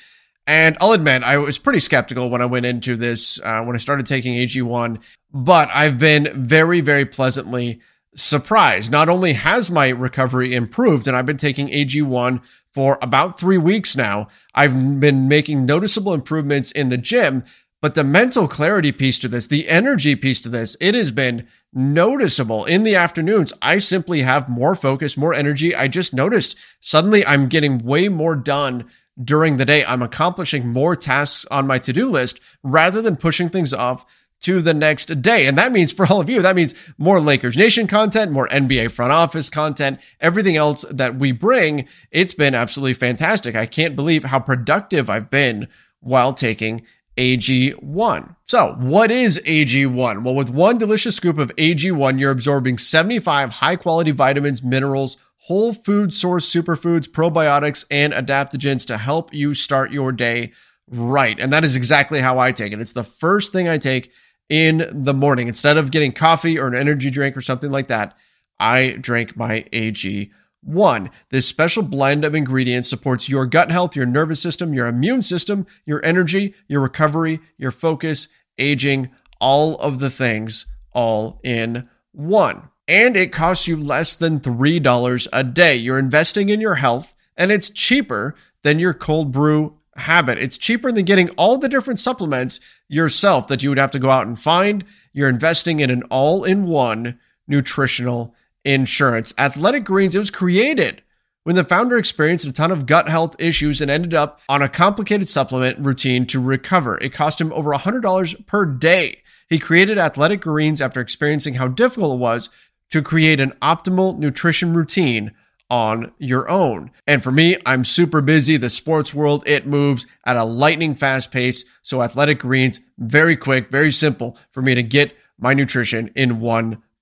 And I'll admit, I was pretty skeptical when I went into this, uh, when I started taking AG1, but I've been very, very pleasantly surprised. Not only has my recovery improved, and I've been taking AG1 for about three weeks now, I've been making noticeable improvements in the gym, but the mental clarity piece to this, the energy piece to this, it has been noticeable in the afternoons. I simply have more focus, more energy. I just noticed suddenly I'm getting way more done during the day. I'm accomplishing more tasks on my to do list rather than pushing things off to the next day. And that means for all of you, that means more Lakers Nation content, more NBA front office content, everything else that we bring. It's been absolutely fantastic. I can't believe how productive I've been while taking AG1. So, what is AG1? Well, with one delicious scoop of AG1, you're absorbing 75 high quality vitamins, minerals, whole food source superfoods, probiotics, and adaptogens to help you start your day right. And that is exactly how I take it. It's the first thing I take in the morning. Instead of getting coffee or an energy drink or something like that, I drink my AG1. One, this special blend of ingredients supports your gut health, your nervous system, your immune system, your energy, your recovery, your focus, aging, all of the things all in one. And it costs you less than $3 a day. You're investing in your health and it's cheaper than your cold brew habit. It's cheaper than getting all the different supplements yourself that you would have to go out and find. You're investing in an all in one nutritional insurance. Athletic Greens, it was created when the founder experienced a ton of gut health issues and ended up on a complicated supplement routine to recover. It cost him over $100 per day. He created Athletic Greens after experiencing how difficult it was to create an optimal nutrition routine on your own. And for me, I'm super busy. The sports world, it moves at a lightning fast pace. So Athletic Greens, very quick, very simple for me to get my nutrition in one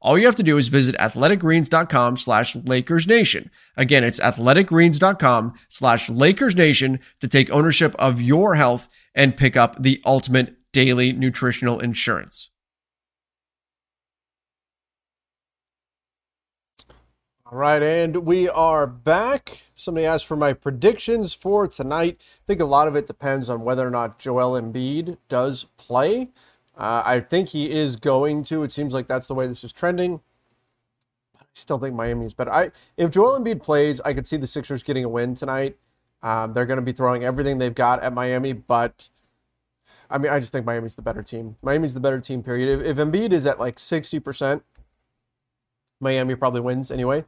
All you have to do is visit athleticgreens.com slash LakersNation. Again, it's athleticgreens.com slash LakersNation to take ownership of your health and pick up the ultimate daily nutritional insurance. All right, and we are back. Somebody asked for my predictions for tonight. I think a lot of it depends on whether or not Joel Embiid does play. Uh, I think he is going to. It seems like that's the way this is trending. But I still think Miami's better. I if Joel Embiid plays, I could see the Sixers getting a win tonight. Um, they're going to be throwing everything they've got at Miami, but I mean, I just think Miami's the better team. Miami's the better team. Period. If, if Embiid is at like sixty percent, Miami probably wins anyway.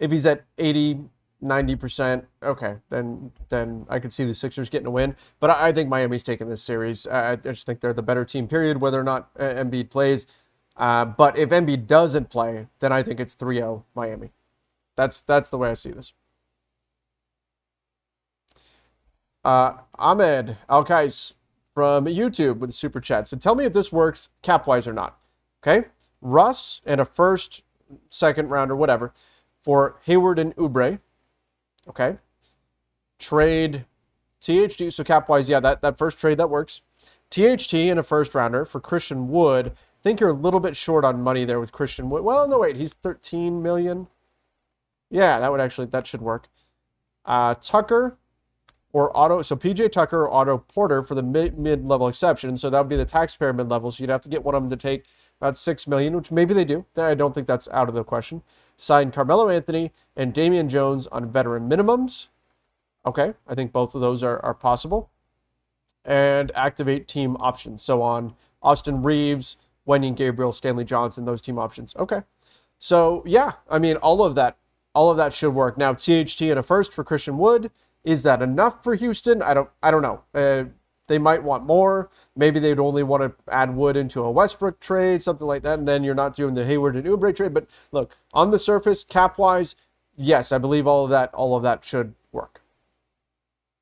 If he's at 80, 90%, okay, then then I could see the Sixers getting a win. But I, I think Miami's taking this series. I, I, just think they're the better team, period, whether or not uh, Embiid plays. Uh, but if Embiid doesn't play, then I think it's 3 0 Miami. That's, that's the way I see this. Uh, Ahmed Alkais from YouTube with super chat. So tell me if this works cap wise or not. Okay. Russ and a first second round or whatever, for Hayward and Oubre. Okay. Trade THT. So cap wise, yeah, that, that first trade that works. THT and a first rounder for Christian Wood. I think you're a little bit short on money there with Christian Wood. Well, no, wait, he's 13 million. Yeah, that would actually that should work. Uh, Tucker or Otto So PJ Tucker or Otto Porter for the mid mid level exception. So that would be the taxpayer mid level. So you'd have to get one of them to take about six million, which maybe they do. I don't think that's out of the question. Sign Carmelo Anthony and Damian Jones on veteran minimums. Okay, I think both of those are, are possible. And activate team options. So on Austin Reaves, Wenyen Gabriel, Stanley Johnson, those team options. Okay. So yeah, I mean all of that all of that should work. Now THT and a first for Christian Wood. Is that enough for Houston? I don't I don't know. Uh, they might want more. Maybe they'd only want to add Wood into a Westbrook trade, something like that, and then you're not doing the Hayward and Oubre trade. But look, on the surface, cap wise, yes, I believe all of that all of that should work.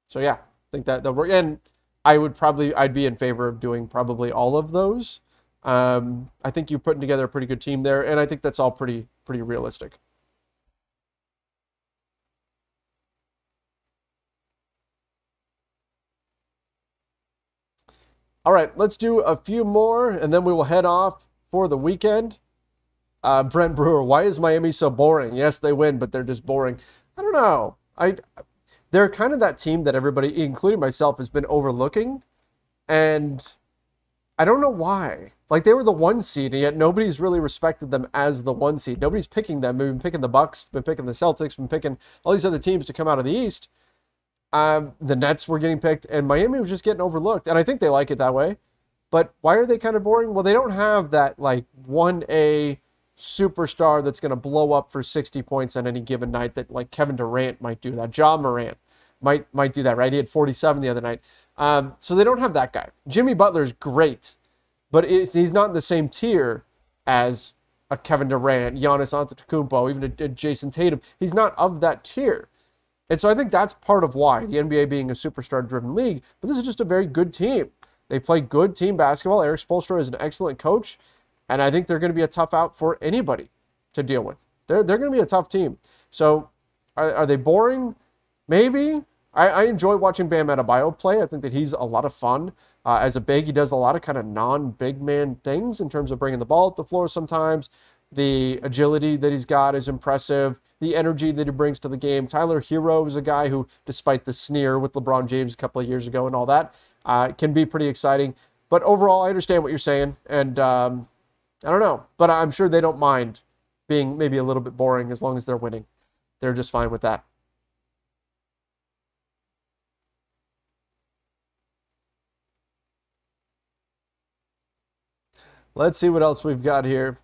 So yeah, I think that that work. And I would probably I'd be in favor of doing probably all of those. Um, I think you're putting together a pretty good team there, and I think that's all pretty pretty realistic. All right, let's do a few more, and then we will head off for the weekend. Uh, Brent Brewer, why is Miami so boring? Yes, they win, but they're just boring. I don't know. I they're kind of that team that everybody, including myself, has been overlooking, and I don't know why. Like they were the one seed, and yet nobody's really respected them as the one seed. Nobody's picking them. They've been picking the Bucks, been picking the Celtics, been picking all these other teams to come out of the East. Um, the Nets were getting picked, and Miami was just getting overlooked. And I think they like it that way. But why are they kind of boring? Well, they don't have that like one A superstar that's going to blow up for 60 points on any given night that like Kevin Durant might do that. Ja Morant might might do that, right? He had 47 the other night. Um, so they don't have that guy. Jimmy Butler's great, but he's not in the same tier as a Kevin Durant, Giannis Antetokounmpo, even a, a Jayson Tatum. He's not of that tier. And so I think that's part of why the NBA being a superstar driven league, but this is just a very good team. They play good team basketball. Erik Spoelstra is an excellent coach, and I think they're going to be a tough out for anybody to deal with. They're, they're going to be a tough team. So are, are they boring? Maybe. I, I enjoy watching Bam Adebayo play. I think that he's a lot of fun. Uh, as a big, he does a lot of kind of non-big man things in terms of bringing the ball up the floor sometimes. The agility that he's got is impressive the energy that he brings to the game. Tyler Herro is a guy who, despite the sneer with LeBron James a couple of years ago and all that, uh, can be pretty exciting. But overall, I understand what you're saying, and um, I don't know, but I'm sure they don't mind being maybe a little bit boring as long as they're winning. They're just fine with that. Let's see what else we've got here.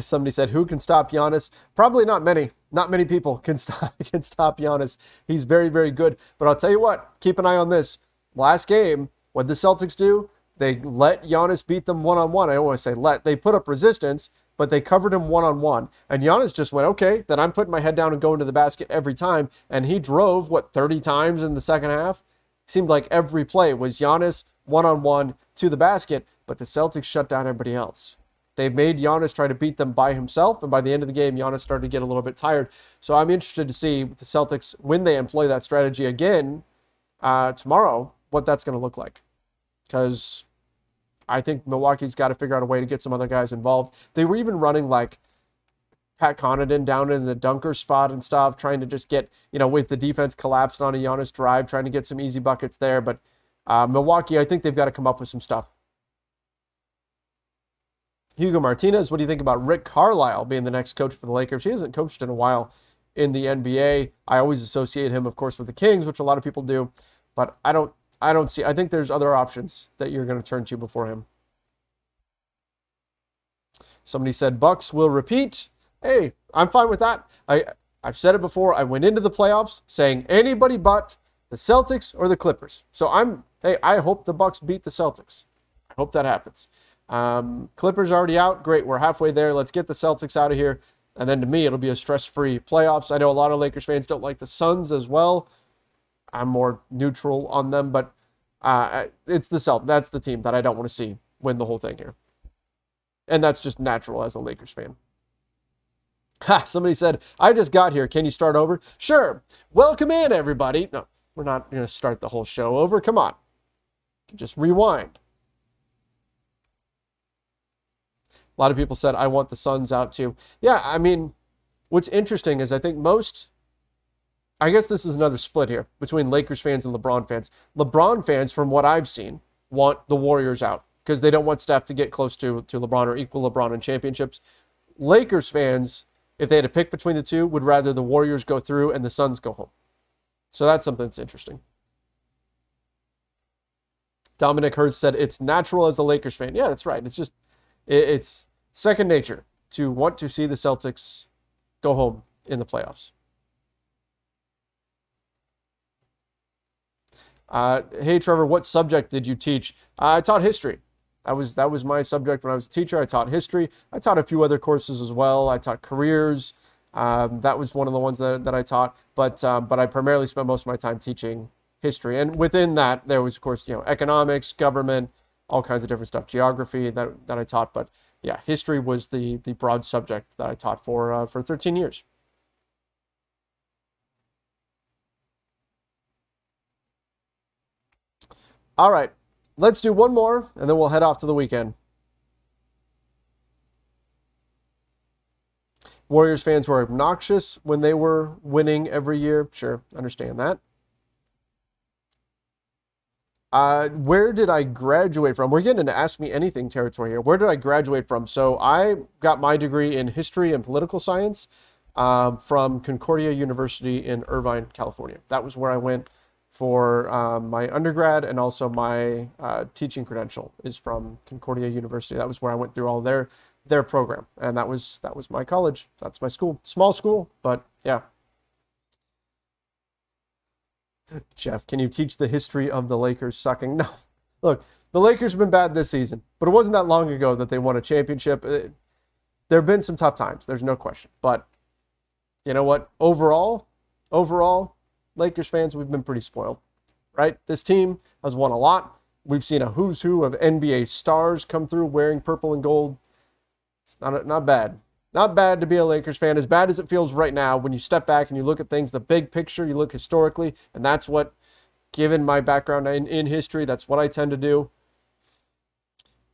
Somebody said, "Who can stop Giannis?" Probably not many. Not many people can stop can stop Giannis. He's very very good. But I'll tell you what, keep an eye on this. Last game, what the Celtics do? They let Giannis beat them one on one. I don't want to say let. They put up resistance, but they covered him one on one. And Giannis just went, "Okay, then I'm putting my head down and going to the basket every time." And he drove what 30 times in the second half. Seemed like every play was Giannis one on one to the basket, but the Celtics shut down everybody else. They've made Giannis try to beat them by himself, and by the end of the game, Giannis started to get a little bit tired. So I'm interested to see the Celtics when they employ that strategy again uh, tomorrow, what that's going to look like. Because I think Milwaukee's got to figure out a way to get some other guys involved. They were even running like Pat Connaughton down in the dunker spot and stuff, trying to just get, you know, with the defense collapsed on a Giannis drive, trying to get some easy buckets there. But uh, Milwaukee, I think they've got to come up with some stuff. Hugo Martinez, what do you think about Rick Carlisle being the next coach for the Lakers? He hasn't coached in a while in the NBA. I always associate him, of course, with the Kings, which a lot of people do, but I don't. I don't see. I think there's other options that you're going to turn to before him. Somebody said Bucks will repeat. Hey, I'm fine with that. I I've said it before. I went into the playoffs saying anybody but the Celtics or the Clippers. So I'm. Hey, I hope the Bucks beat the Celtics. I hope that happens. Um, Clippers already out. Great. We're halfway there. Let's get the Celtics out of here. And then to me, it'll be a stress free playoffs. I know a lot of Lakers fans don't like the Suns as well. I'm more neutral on them, but uh, it's the Celtics. That's the team that I don't want to see win the whole thing here. And that's just natural as a Lakers fan. Ha, somebody said, I just got here. Can you start over? Sure. Welcome in, everybody. No, we're not going to start the whole show over. Come on. Just rewind. A lot of people said, I want the Suns out too. Yeah, I mean, what's interesting is I think most, I guess this is another split here between Lakers fans and LeBron fans. LeBron fans, from what I've seen, want the Warriors out because they don't want Steph to get close to, to LeBron or equal LeBron in championships. Lakers fans, if they had to pick between the two, would rather the Warriors go through and the Suns go home. So that's something that's interesting. Dominic Hurst said it's natural as a Lakers fan. Yeah, that's right. It's just it's second nature to want to see the Celtics go home in the playoffs. Uh, hey Trevor, what subject did you teach? Uh, I taught history. That was that was my subject when I was a teacher. I taught history. I taught a few other courses as well. I taught careers. Um, that was one of the ones that, that I taught. But um, but I primarily spent most of my time teaching history. And within that, there was of course you know economics, government, all kinds of different stuff, geography that that I taught. But yeah, history was the the broad subject that I taught for uh, for 13 years. All right, let's do one more, and then we'll head off to the weekend. Warriors fans were obnoxious when they were winning every year. Sure, understand that. Uh, where did I graduate from? We're getting into Ask Me Anything territory here. Where did I graduate from? So I got my degree in history and political science um, from Concordia University in Irvine, California. That was where I went for um, my undergrad and also my uh, teaching credential is from Concordia University. That was where I went through all their their program, and that was that was my college. That's my school, small school, but yeah, Jeff, can you teach the history of the Lakers sucking? No. Look, the Lakers have been bad this season, but it wasn't that long ago that they won a championship. Uh, there have been some tough times, there's no question. But you know what? Overall, overall, Lakers fans, we've been pretty spoiled, right? This team has won a lot. We've seen a who's who of NBA stars come through wearing purple and gold. It's not not bad. Not bad to be a Lakers fan, as bad as it feels right now when you step back and you look at things, the big picture, you look historically, and that's what, given my background in, in history, that's what I tend to do.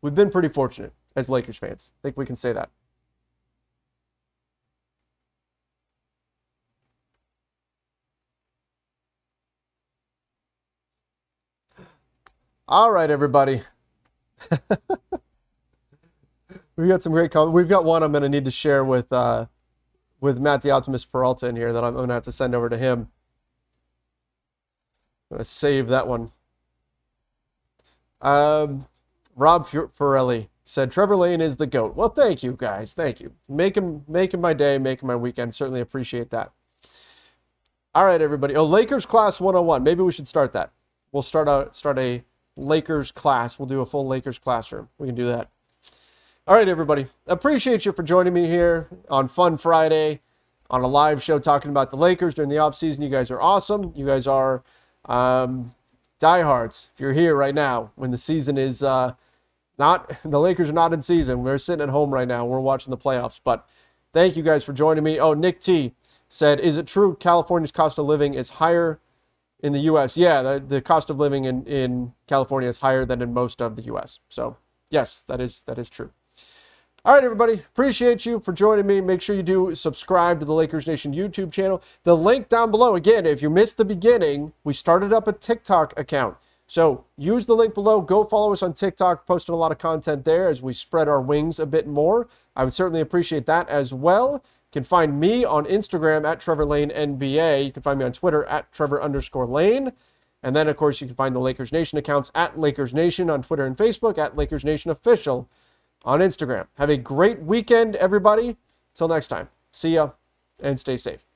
We've been pretty fortunate as Lakers fans. I think we can say that. All right, everybody. We've got some great comments. We've got one I'm going to need to share with uh, with Matt the Optimist Peralta in here that I'm going to have to send over to him. I'm going to save that one. Um, Rob Forelli said Trevor Lane is the goat. Well, thank you guys. Thank you. Making making my day, making my weekend. Certainly appreciate that. All right, everybody. Oh, Lakers class 101. Maybe we should start that. We'll start out start a Lakers class. We'll do a full Lakers classroom. We can do that. All right, everybody. Appreciate you for joining me here on Fun Friday on a live show talking about the Lakers during the off season. You guys are awesome. You guys are um, diehards. If you're here right now when the season is uh, not, the Lakers are not in season. We're sitting at home right now. We're watching the playoffs. But thank you guys for joining me. Oh, Nick T said, "Is it true California's cost of living is higher in the U.S.?" Yeah, the, the cost of living in in California is higher than in most of the U.S. So yes, that is that is true. All right, everybody. Appreciate you for joining me. Make sure you do subscribe to the Lakers Nation YouTube channel. The link down below. Again, if you missed the beginning, we started up a TikTok account. So use the link below. Go follow us on TikTok. Posting a lot of content there as we spread our wings a bit more. I would certainly appreciate that as well. You can find me on Instagram at Trevor Lane NBA. You can find me on Twitter at Trevor underscore Lane. And then, of course, you can find the Lakers Nation accounts at Lakers Nation on Twitter and Facebook at Lakers Nation Official on Instagram. Have a great weekend, everybody. Till next time. See ya and stay safe.